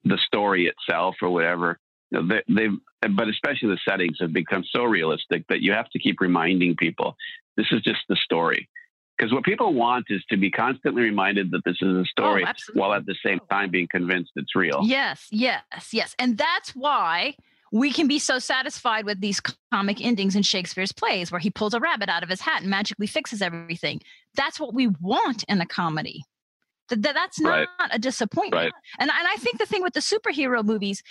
the story itself or whatever You know, they, they've, but especially the settings have become so realistic that you have to keep reminding people this is just the story. Because what people want is to be constantly reminded that this is a story Oh, while at the same oh. time being convinced it's real. Yes, yes, yes. And that's why we can be so satisfied with these comic endings in Shakespeare's plays where he pulls a rabbit out of his hat and magically fixes everything. That's what we want in a comedy. Th- th- that's not Right. a disappointment. Right. And, and I think the thing with the superhero movies,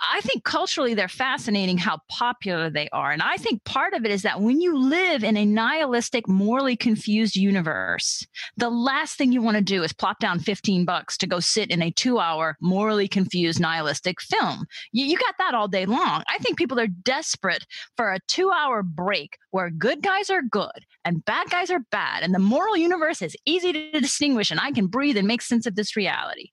I think culturally they're fascinating how popular they are. And I think part of it is that when you live in a nihilistic, morally confused universe, the last thing you want to do is plop down 15 bucks to go sit in a two hour, morally confused, nihilistic film. You, you got that all day long. I think people are desperate for a two hour break where good guys are good and bad guys are bad. And the moral universe is easy to distinguish, and I can breathe and make sense of this reality.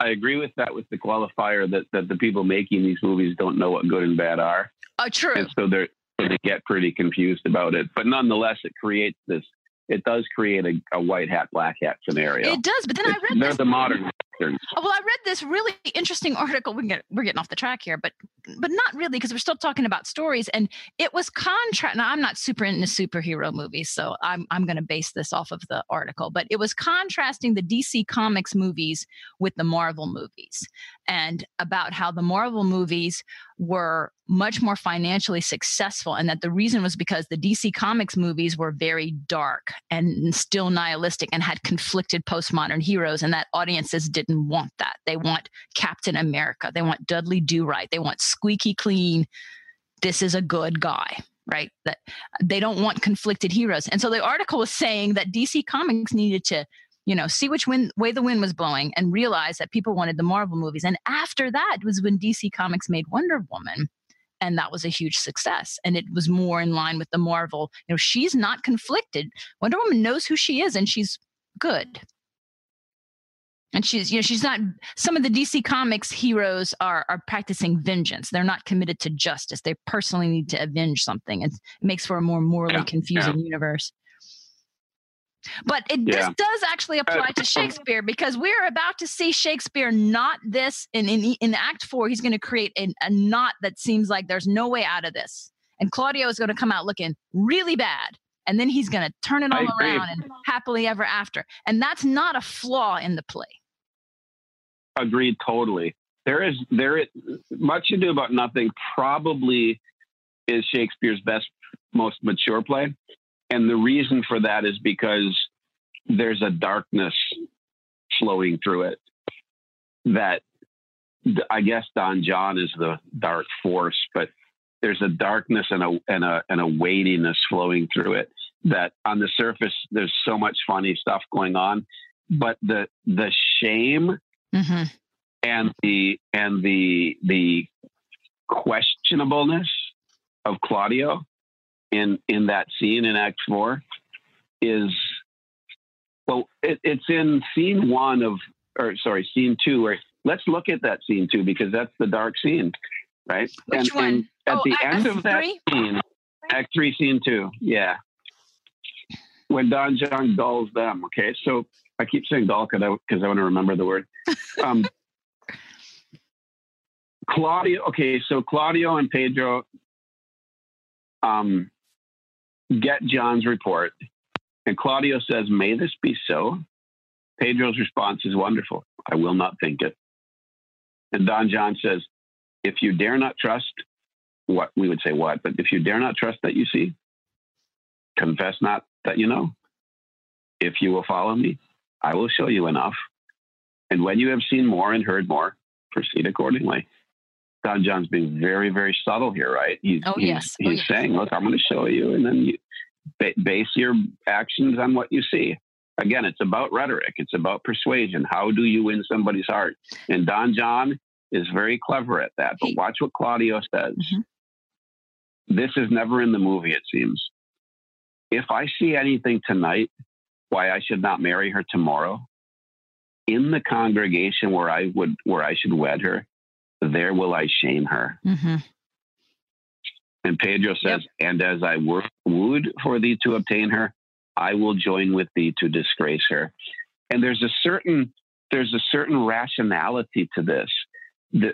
I agree with that with the qualifier that, that the people making these movies don't know what good and bad are. Oh, true. And so they're so they get pretty confused about it. But nonetheless, it creates this it does create a, a white hat, black hat scenario. It does, but then I read they're this. the modern Uh, well, I read this really interesting article. We get, we're getting off the track here, but but not really because we're still talking about stories. And it was contrast. Now, I'm not super into superhero movies, so I'm I'm going to base this off of the article. But it was contrasting the DC Comics movies with the Marvel movies, and about how the Marvel movies were much more financially successful, and that the reason was because the DC Comics movies were very dark and still nihilistic and had conflicted postmodern heroes, and that audiences didn't want that. They want Captain America, they want Dudley Do Right, they want squeaky clean. This is a good guy, right? That they don't want conflicted heroes, and so the article was saying that DC Comics needed to. You know, see which wind, way the wind was blowing and realize that people wanted the Marvel movies. And after that was when DC Comics made Wonder Woman and that was a huge success and it was more in line with the marvel you know she's not conflicted wonder woman knows who she is and she's good and she's you know she's not some of the dc comics heroes are are practicing vengeance. They're not committed to justice. They personally need to avenge something. It makes for a more morally Yeah, confusing universe. But it Yeah. this does actually uh, apply to <clears throat> Shakespeare because we're about to see Shakespeare not this in in, in Act Four. He's going to create a, a knot that seems like there's no way out of this, and Claudio is going to come out looking really bad, and then he's going to turn it all around and happily ever after, and that's not a flaw in the play. Agreed totally. There is there is much ado about nothing probably is Shakespeare's best most mature play. And the reason for that is because there's a darkness flowing through it that I guess Don John is the dark force, but there's a darkness and a and a and a weightiness flowing through it that on the surface there's so much funny stuff going on, but the the shame Mm-hmm. and the and the the questionableness of Claudio in in that scene in Act Four is well, it, it's in scene one of or sorry, scene two. Where let's look at that scene two because that's the dark scene, right? Which and, one? and at Oh, the Act end of that three? scene, Act Three, Scene Two, yeah. When Don John dulls them, okay. So I keep saying dull because I want to remember the word. <laughs> Um, Claudio, okay, so Claudio and Pedro um, get John's report, and Claudio says, May this be so? Pedro's response is wonderful. I will not think it. And Don John says, If you dare not trust what we would say, what, but if you dare not trust that you see, confess not that you know. If you will follow me, I will show you enough. And when you have seen more and heard more, proceed accordingly. Don John's being very, very subtle here, right? He's, Oh, he's, yes. Oh, he's yes. saying, look, I'm going to show you, and then you ba- base your actions on what you see. Again, it's about rhetoric. It's about persuasion. How do you win somebody's heart? And Don John is very clever at that. But watch what Claudio says. Mhm. This is never in the movie, it seems. If I see anything tonight, why I should not marry her tomorrow, in the congregation where I would where I should wed her, there will I shame her. Mm-hmm. And Pedro says, And as I wo- wooed for thee to obtain her, I will join with thee to disgrace her. And there's a certain there's a certain rationality to this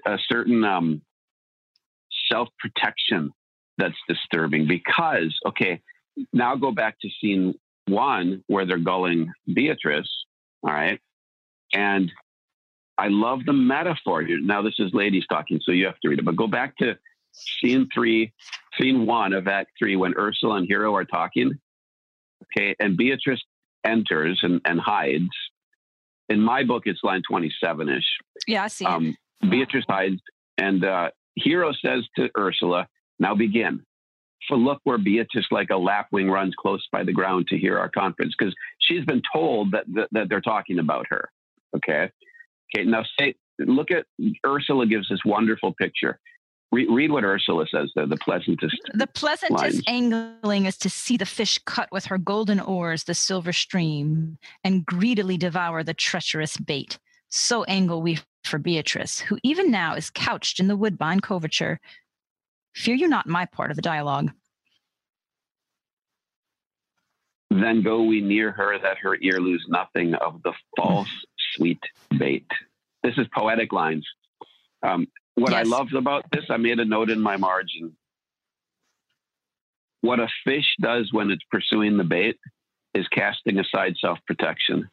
a certain um, self protection that's disturbing because, okay, now go back to scene one where they're gulling Beatrice. All right. And I love the metaphor. Here. Now, this is ladies talking, so you have to read it, but go back to scene three, scene one of Act three when Ursula and Hero are talking. Okay. And Beatrice enters and, and hides. In my book, it's line 27 ish. Yeah, I see. Um, Beatrice hides, and uh, Hero says to Ursula, Now begin. For look where Beatrice, like a lapwing, runs close by the ground to hear our conference, because she's been told that, that, that they're talking about her. Okay. Okay. Now say, look at Ursula gives this wonderful picture. Read, read what Ursula says there. The pleasantest. The pleasantest lines. angling is to see the fish cut with her golden oars the silver stream, and greedily devour the treacherous bait. So angle we for Beatrice, who even now is couched in the woodbine coverture. Fear you not my part of the dialogue. Then go we near her that her ear lose nothing of the false sweet bait. This is poetic lines. Um, what yes. I loved about this, I made a note in my margin. What a fish does when it's pursuing the bait is casting aside self protection.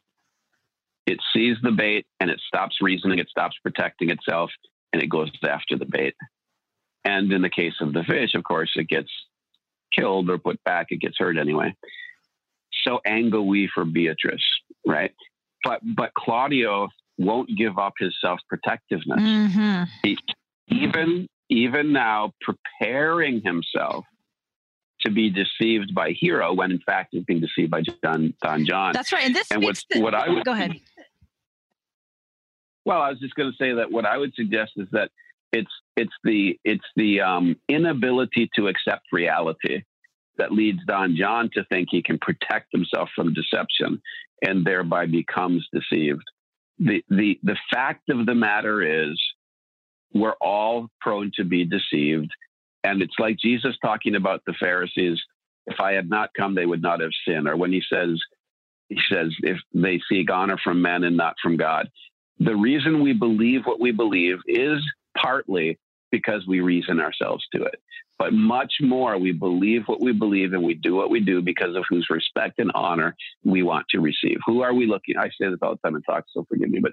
It sees the bait and it stops reasoning, it stops protecting itself, and it goes after the bait. And in the case of the fish, of course, it gets killed or put back, it gets hurt anyway. So angle we for Beatrice, right? But but Claudio won't give up his self protectiveness. Mm-hmm. Even even now, preparing himself to be deceived by Hero when in fact he's being deceived by Don, Don John. That's right. And this and what, to, what I would, go ahead. Well, I was just going to say that what I would suggest is that it's it's the it's the um, inability to accept reality that leads Don John to think he can protect himself from deception and thereby becomes deceived. The the the fact of the matter is we're all prone to be deceived. And it's like Jesus talking about the Pharisees if I had not come, they would not have sinned. Or when he says, he says, if they seek honor from men and not from God. The reason we believe what we believe is partly because we reason ourselves to it. But much more, we believe what we believe and we do what we do because of whose respect and honor we want to receive. Who are we looking? I say this all the time in talks, so forgive me, but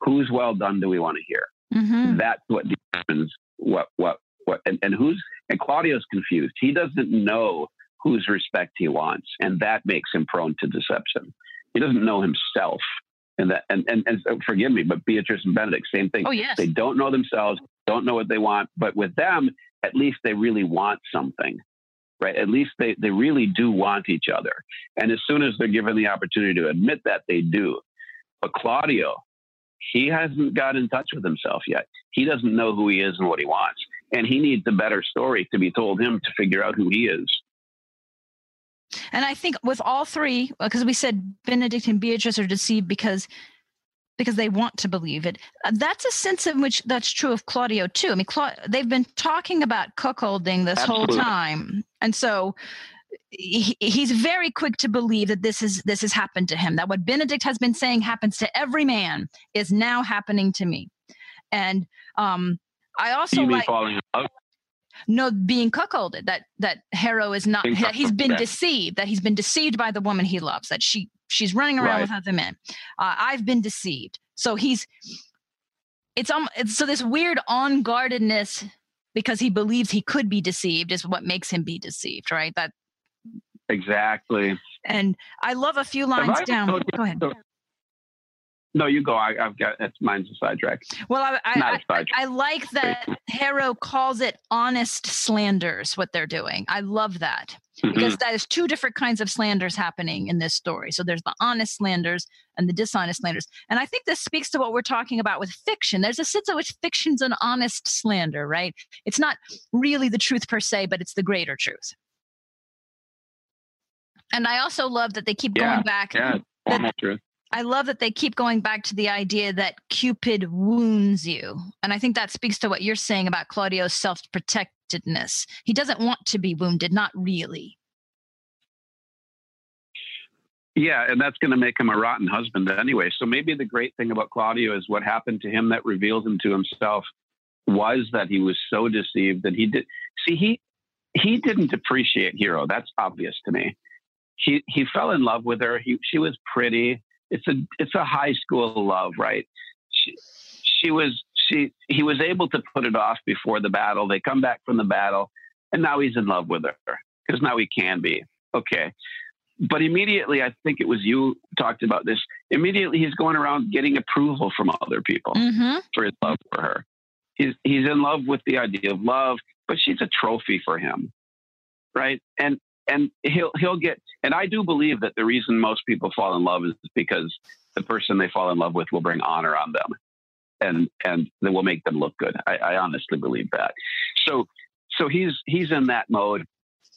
whose well done do we want to hear? Mm-hmm. That's what determines what, what, what, and, and who's, and Claudio's confused. He doesn't know whose respect he wants. And that makes him prone to deception. He doesn't know himself. And that, and, and, and forgive me, but Beatrice and Benedick, same thing. Oh, yes. They don't know themselves, don't know what they want. But with them, at least they really want something, right? At least they, they really do want each other. And as soon as they're given the opportunity to admit that, they do. But Claudio, he hasn't got in touch with himself yet. He doesn't know who he is and what he wants. And he needs a better story to be told him to figure out who he is. And I think with all three, because uh, we said Benedick and Beatrice are deceived because because they want to believe it. Uh, that's a sense in which that's true of Claudio too. I mean, Cla- they've been talking about cuckolding this Absolutely. whole time, and so he, he's very quick to believe that this is this has happened to him. That what Benedick has been saying happens to every man is now happening to me. And um, I also like falling in love no being cuckolded that that Hero is not that he's been deceived that he's been deceived by the woman he loves that she she's running around right. with other men. Uh, I've been deceived. So he's it's um it's, so this weird on guardedness because he believes he could be deceived is what makes him be deceived right? That exactly. And I love a few lines down go ahead no, you go. I, have got it's mine's a sidetrack. Well, I I, I, I, like that Hero calls it honest slanders. What they're doing, I love that mm-hmm. because there's two different kinds of slanders happening in this story. So there's the honest slanders and the dishonest slanders, and I think this speaks to what we're talking about with fiction. There's a sense in which fiction's an honest slander, right? It's not really the truth per se, but it's the greater truth. And I also love that they keep yeah, going back. Yeah, that, truth I love that they keep going back to the idea that Cupid wounds you. And I think that speaks to what you're saying about Claudio's self protectedness. He doesn't want to be wounded, not really. Yeah, and that's going to make him a rotten husband anyway. So maybe the great thing about Claudio is what happened to him that reveals him to himself was that he was so deceived that he did see he he didn't appreciate Hero. That's obvious to me. He he fell in love with her. He she was pretty. It's a it's a high school love, right? She she was she he was able to put it off before the battle. They come back from the battle, and now he's in love with her because now he can be okay. But immediately, I think it was you talked about this. Immediately, he's going around getting approval from other people Mm-hmm. for his love for her. He's he's in love with the idea of love, but she's a trophy for him, right? And and he'll he'll get. And I do believe that the reason most people fall in love is because the person they fall in love with will bring honor on them, and and that will make them look good. I, I honestly believe that. So so he's he's in that mode,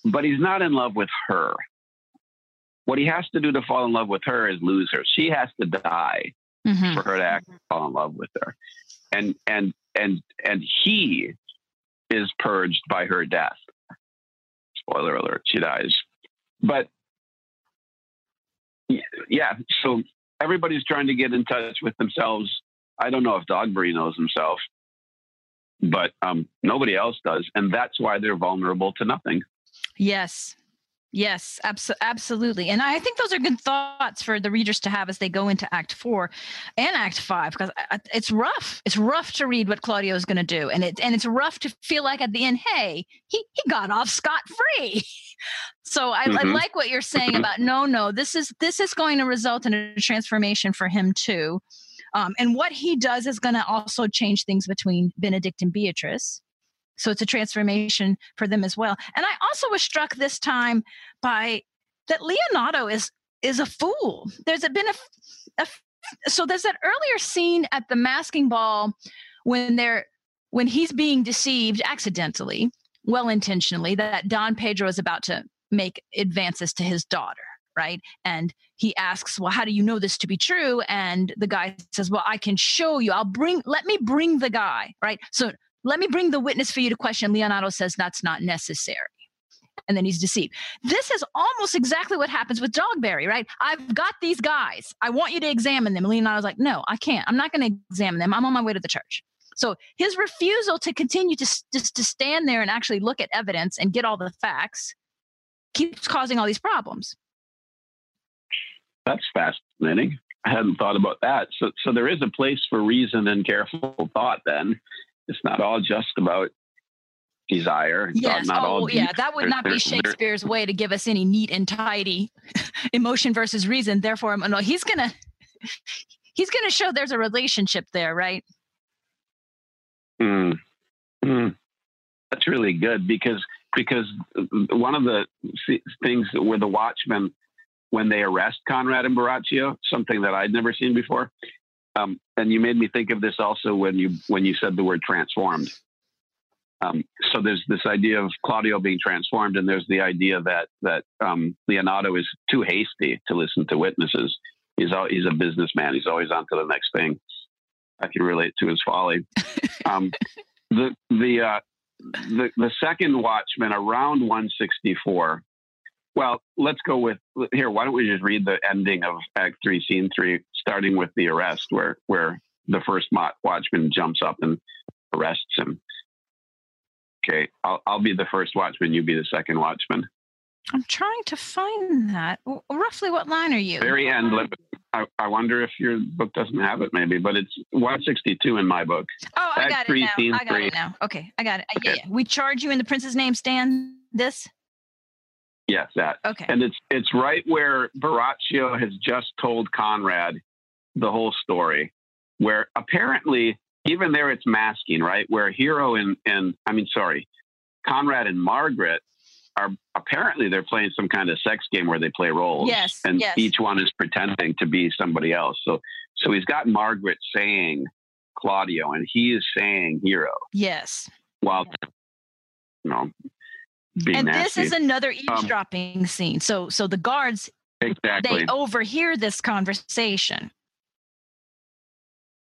but he's not in love with her. What he has to do to fall in love with her is lose her. She has to die Mm-hmm. for her to actually fall in love with her. And and and and he is purged by her death. Spoiler alert, she dies. But yeah, so everybody's trying to get in touch with themselves. I don't know if Dogberry knows himself, but um, nobody else does. And that's why they're vulnerable to nothing. Yes. Yes, abso- absolutely. And I think those are good thoughts for the readers to have as they go into Act Four and Act Five, because it's rough. It's rough to read what Claudio is going to do, and it and it's rough to feel like at the end, hey, he he got off scot free. <laughs> so I, I Mhm. like what you're saying about no, no, this is this is going to result in a transformation for him too. Um, and what he does is going to also change things between Benedick and Beatrice. So it's a transformation for them as well. And I also was struck this time by that Leonato is is a fool. There's a, been a, a so there's that earlier scene at the masking ball when they're when he's being deceived accidentally, well intentionally, that Don Pedro is about to make advances to his daughter, right? And he asks, "Well, how do you know this to be true?" And the guy says, "Well, I can show you. I'll bring. Let me bring the guy, right? So let me bring the witness for you to question. Leonato says that's not necessary. And then he's deceived. This is almost exactly what happens with Dogberry, right? I've got these guys. I want you to examine them. And Leonato's like, no, I can't. I'm not going to examine them. I'm on my way to the church. So his refusal to continue to just to stand there and actually look at evidence and get all the facts keeps causing all these problems. That's fascinating. I hadn't thought about that. So, so there is a place for reason and careful thought. Then it's not all just about desire. It's Yes. not oh, all yeah. That would not be Shakespeare's way to give us any neat and tidy <laughs> emotion versus reason. Therefore, no, he's gonna he's gonna show there's a relationship there, right? Mm. Mm. That's really good because because one of the th- things where the Watchmen, when they arrest Conrad and Borachio, something that I'd never seen before, um, and you made me think of this also when you when you said the word transformed. Um, so there's this idea of Claudio being transformed, and there's the idea that that um, Leonato is too hasty to listen to witnesses. He's al- he's a businessman. He's always on to the next thing. I can relate to his folly. <laughs> Um, the the uh, the the second Watchman around 164. Well, let's go with here. Why don't we just read the ending of Act Three, Scene Three, starting with the arrest, where where the first Watchman jumps up and arrests him. Okay, I'll I'll be the first Watchman. You be the second Watchman. I'm trying to find that. W- Roughly, what line are you? Very end. I, I wonder if your book doesn't have it, maybe, but it's 162 in my book. oh, I Act got three, it now. I got three. it now. Okay, I got it. Uh, Yeah, yeah. We charge you in the prince's name. Stand this. Yes, that. Okay. And it's it's right where Borachio has just told Conrad the whole story, where apparently even there it's masking, right? Where Hero and and I mean sorry, Conrad and Margaret are apparently they're playing some kind of sex game where they play roles. Yes, And yes. each one is pretending to be somebody else. So so he's got Margaret saying Claudio and he is saying Hero Yes. while you know and nasty. this is another um, eavesdropping scene. So, so the guards exactly they overhear this conversation.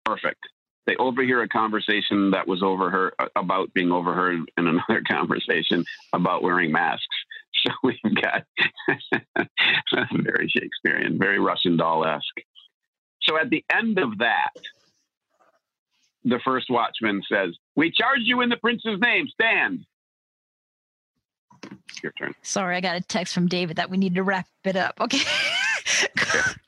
perfect. They overhear a conversation that was overheard about being overheard in another <laughs> conversation about wearing masks. <laughs> So we've got <laughs> very Shakespearean, very Russian doll esque. So at the end of that, the first watchman says, "We charge you in the prince's name. Stand." Your turn. Sorry, I got a text from David that we need to wrap it up. Okay.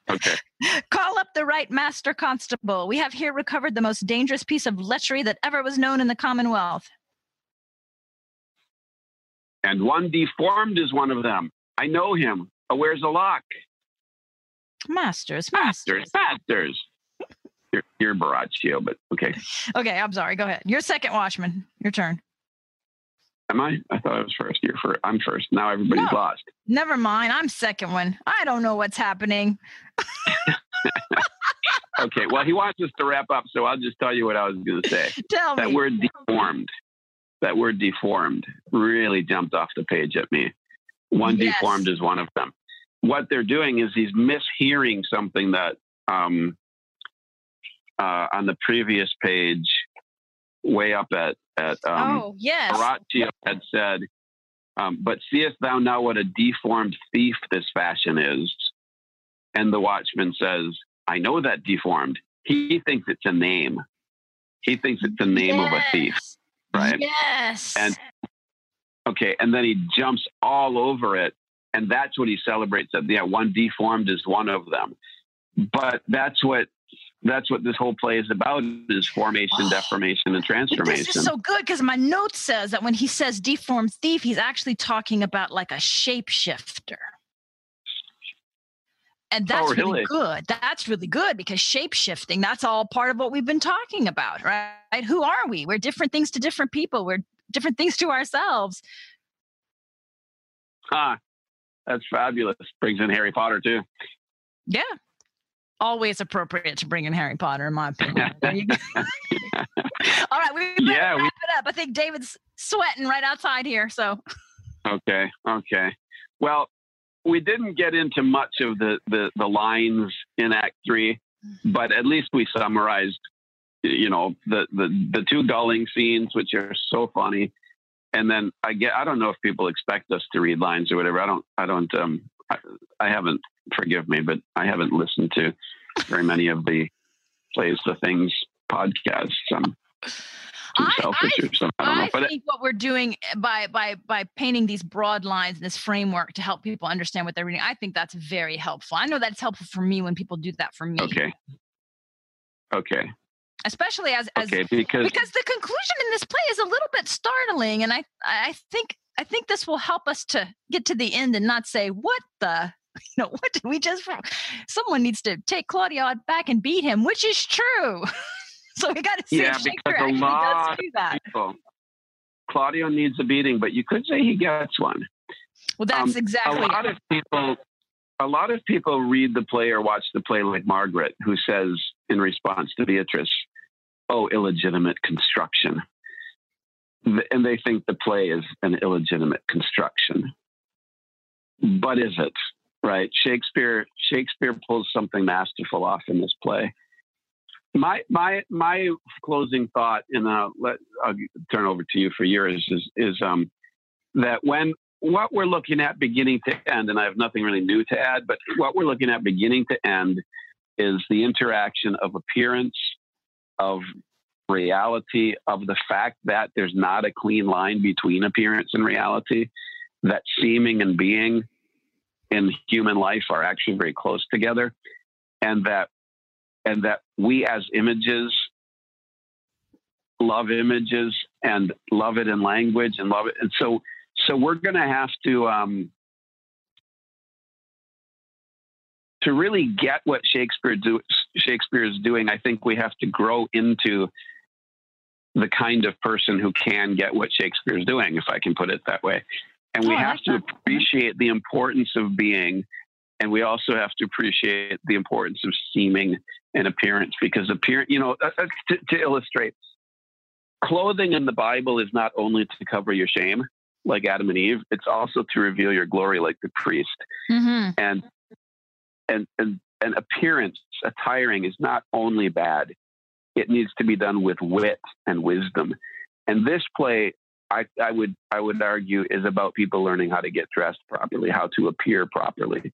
Okay. <laughs> Call up the right master constable. We have here recovered the most dangerous piece of lechery that ever was known in the Commonwealth. And one deformed is one of them. I know him. Oh, where's the lock? Masters, masters. Masters. You're, you're Borachio, but okay. <laughs> Okay, I'm sorry. Go ahead. You're second watchman. Your turn. Am I? I thought I was first. You're first. I'm first. Now everybody's No. lost. Never mind. I'm second one. I don't know what's happening. <laughs> Okay. Well, he wants us to wrap up, so I'll just tell you what I was going to say. <laughs> Tell That me. word deformed. That word deformed really jumped off the page at me. One Yes. deformed is one of them. What they're doing is he's mishearing something that um, uh, on the previous page, way up at at um, oh, yes. Borachio had said, um, But seest thou now what a deformed thief this fashion is? And the watchman says, I know that deformed. He thinks it's a name. He thinks it's the name of a thief, right? Yes. And- Okay. And then he jumps all over it. And that's what he celebrates that, yeah, one deformed is one of them. But that's what. That's what this whole play is about: is formation, Oh. deformation, and transformation. This is so good because my note says that when he says deformed thief, he's actually talking about like a shapeshifter. And oh, that's Oh, really really? good. That's really good because shapeshifting, that's all part of what we've been talking about, right? Who are we? We're different things to different people. We're different things to ourselves. Huh. That's fabulous. Brings in Harry Potter too. Yeah. Always appropriate to bring in Harry Potter, in my opinion. There you go. <laughs> <laughs> all right, we better Yeah, we- wrap it up. I think David's sweating right outside here. So Okay. Okay. Well, we didn't get into much of the, the, the lines in Act Three, but at least we summarized, you know, the, the, the two gulling scenes, which are so funny. And then I get, I don't know if people expect us to read lines or whatever. I don't, I don't, um, I, I haven't, forgive me, but I haven't listened to very many of the Plays the Things podcasts. I'm I- selfish or something. I. I But think what we're doing by by by painting these broad lines and this framework to help people understand what they're reading, I think that's very helpful. I know that's helpful for me when people do that for me, okay. Okay. especially as as Okay. Because because the conclusion in this play is a little bit startling, and I I think I think this will help us to get to the end and not say what the <laughs> you know what did we just someone needs to take Claudio back and beat him, which is true. <laughs> so we got to see Yeah, if because Shakespeare a actually lot does do that. people. Claudio needs a beating, but you could say he gets one. Well, that's Um, exactly a lot it. of people, a lot of people read the play or watch the play like Margaret, who says in response to Beatrice, "Oh, illegitimate construction," and they think the play is an illegitimate construction. But is it right? Shakespeare Shakespeare pulls something masterful off in this play. My my my closing thought, and I'll let I'll turn over to you for yours, is is um, that when what we're looking at beginning to end, and I have nothing really new to add, but what we're looking at beginning to end is the interaction of appearance, of reality, of the fact that there's not a clean line between appearance and reality, that seeming and being in human life are actually very close together, and that and that we as images love images and love it in language and love it and so so we're going to have to um, to really get what Shakespeare do Shakespeare is doing. I think we have to grow into the kind of person who can get what Shakespeare is doing, if I can put it that way. And we Oh, I have to that. appreciate the importance of being, and we also have to appreciate the importance of seeming and appearance because appearance, you know, uh, uh, to, to illustrate, clothing in the Bible is not only to cover your shame, like Adam and Eve, it's also to reveal your glory, like the priest. Mhm. And and and, and appearance, attiring is not only bad; it needs to be done with wit and wisdom. And this play, I, I would I would argue, is about people learning how to get dressed properly, how to appear properly.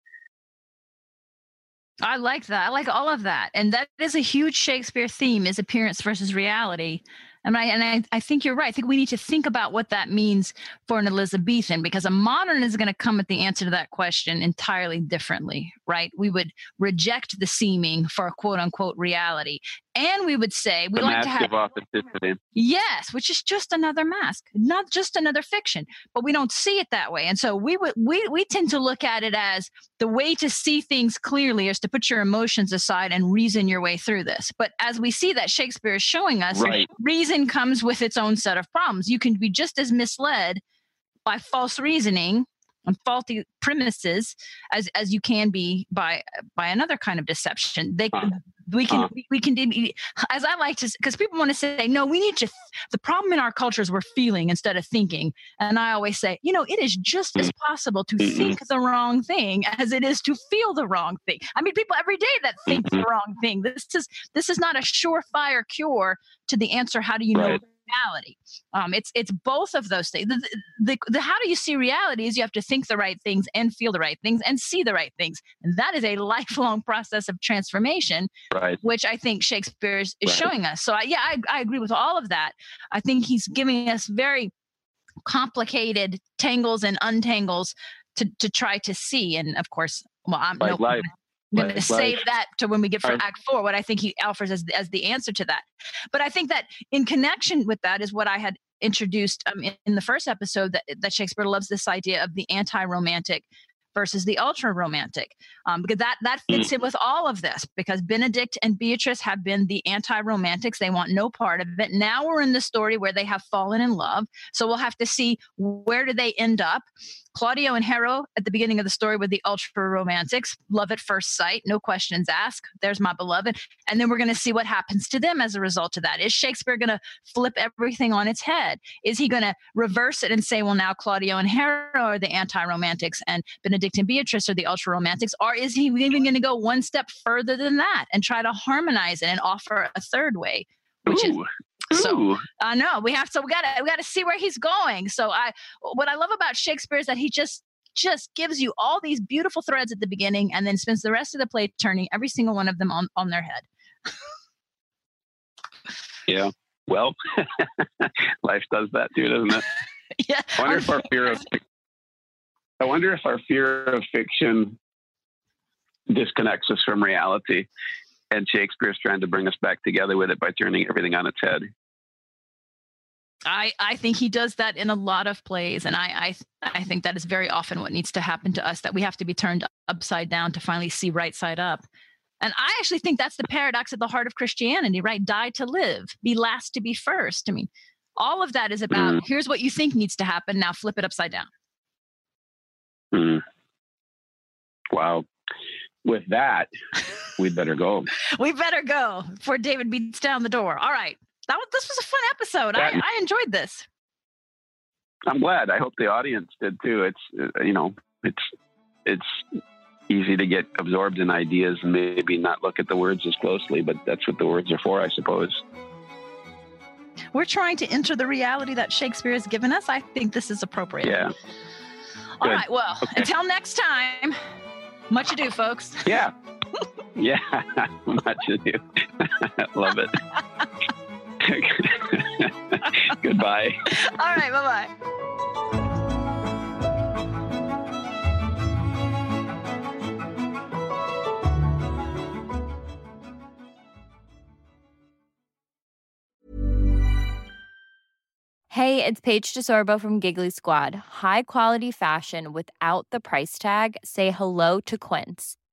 I like that. I like all of that. And that is a huge Shakespeare theme is appearance versus reality. And I and I, I think you're right. I think we need to think about what that means for an Elizabethan because a modern is going to come at the answer to that question entirely differently, right? We would reject the seeming for quote unquote reality. And we would say we the like to have authenticity. Yes, which is just another mask, not just another fiction, but we don't see it that way. And so we would we we tend to look at it as the way to see things clearly is to put your emotions aside and reason your way through this. But as we see that Shakespeare is showing us, right. reason comes with its own set of problems. You can be just as misled by false reasoning on faulty premises as as you can be by by another kind of deception they we can uh, we, we, can as i like to because people want to say no we need to the problem in our culture is we're feeling instead of thinking. And i always say you know it is just as possible to think the wrong thing as it is to feel the wrong thing. I mean people every day that think the wrong thing this is this is not a surefire cure to the answer how do you know reality. Um, it's it's both of those things. The, the, the, how do you see reality is you have to think the right things and feel the right things and see the right things, and that is a <laughs> lifelong process of transformation, right. which I think Shakespeare is, is right. showing us. So I, yeah, I, I agree with all of that. I think he's giving us very complicated tangles and untangles to to try to see, and of course, well, I'm like no, life. <laughs> <laughs> I'm going to save that to when we get for right. Act Four. What I think he offers as as the answer to that. But I think that in connection with that is what I had introduced um, in, in, the first episode that that Shakespeare loves this idea of the anti-romantic versus the ultra romantic um, because that that fits mm. in with all of this because benedick and beatrice have been the anti-romantics they want no part of it now we're in the story where they have fallen in love so we'll have to see where do they end up Claudio and Hero at the beginning of the story with the ultra romantics, love at first sight, no questions asked. There's my beloved. And then we're going to see what happens to them as a result of that. Is Shakespeare going to flip everything on its head? Is he going to reverse it and say, well, now Claudio and Hero are the anti romantics and Benedick and Beatrice are the ultra romantics? Or is he even going to go one step further than that and try to harmonize it and offer a third way? Which Ooh. is so I know we have to we gotta we gotta see where he's going. So I what I love about Shakespeare is that he just just gives you all these beautiful threads at the beginning and then spends the rest of the play turning every single one of them on, on their head. yeah. Well, <laughs> life does that too, doesn't it? <laughs> yeah. I wonder if our fear of I wonder if our fear of fiction disconnects us from reality and Shakespeare's trying to bring us back together with it by turning everything on its head. I, I think he does that in a lot of plays, and I, I I think that is very often what needs to happen to us. That we have to be turned upside down to finally see right side up. And I actually think that's the paradox at the heart of Christianity, right? Die to live, be last to be first. I mean, all of that is about mm. here's what you think needs to happen. Now flip it upside down. Mm. Wow. With that, we better go. <laughs> we better go before David beats down the door. All right. That was, this was a fun episode. I, I enjoyed this. I'm glad. I hope the audience did too. It's uh, you know, it's it's easy to get absorbed in ideas and maybe not look at the words as closely, but that's what the words are for, I suppose. We're trying to enter the reality that Shakespeare has given us. I think this is appropriate. Yeah. All Good. right. Well, okay. until next time, much ado, folks. Yeah. <laughs> yeah. <laughs> Much ado. <laughs> Love it. <laughs> Goodbye. All right. Bye bye. Hey, it's Paige DeSorbo from Giggly Squad. High quality fashion without the price tag? Say hello to Quince.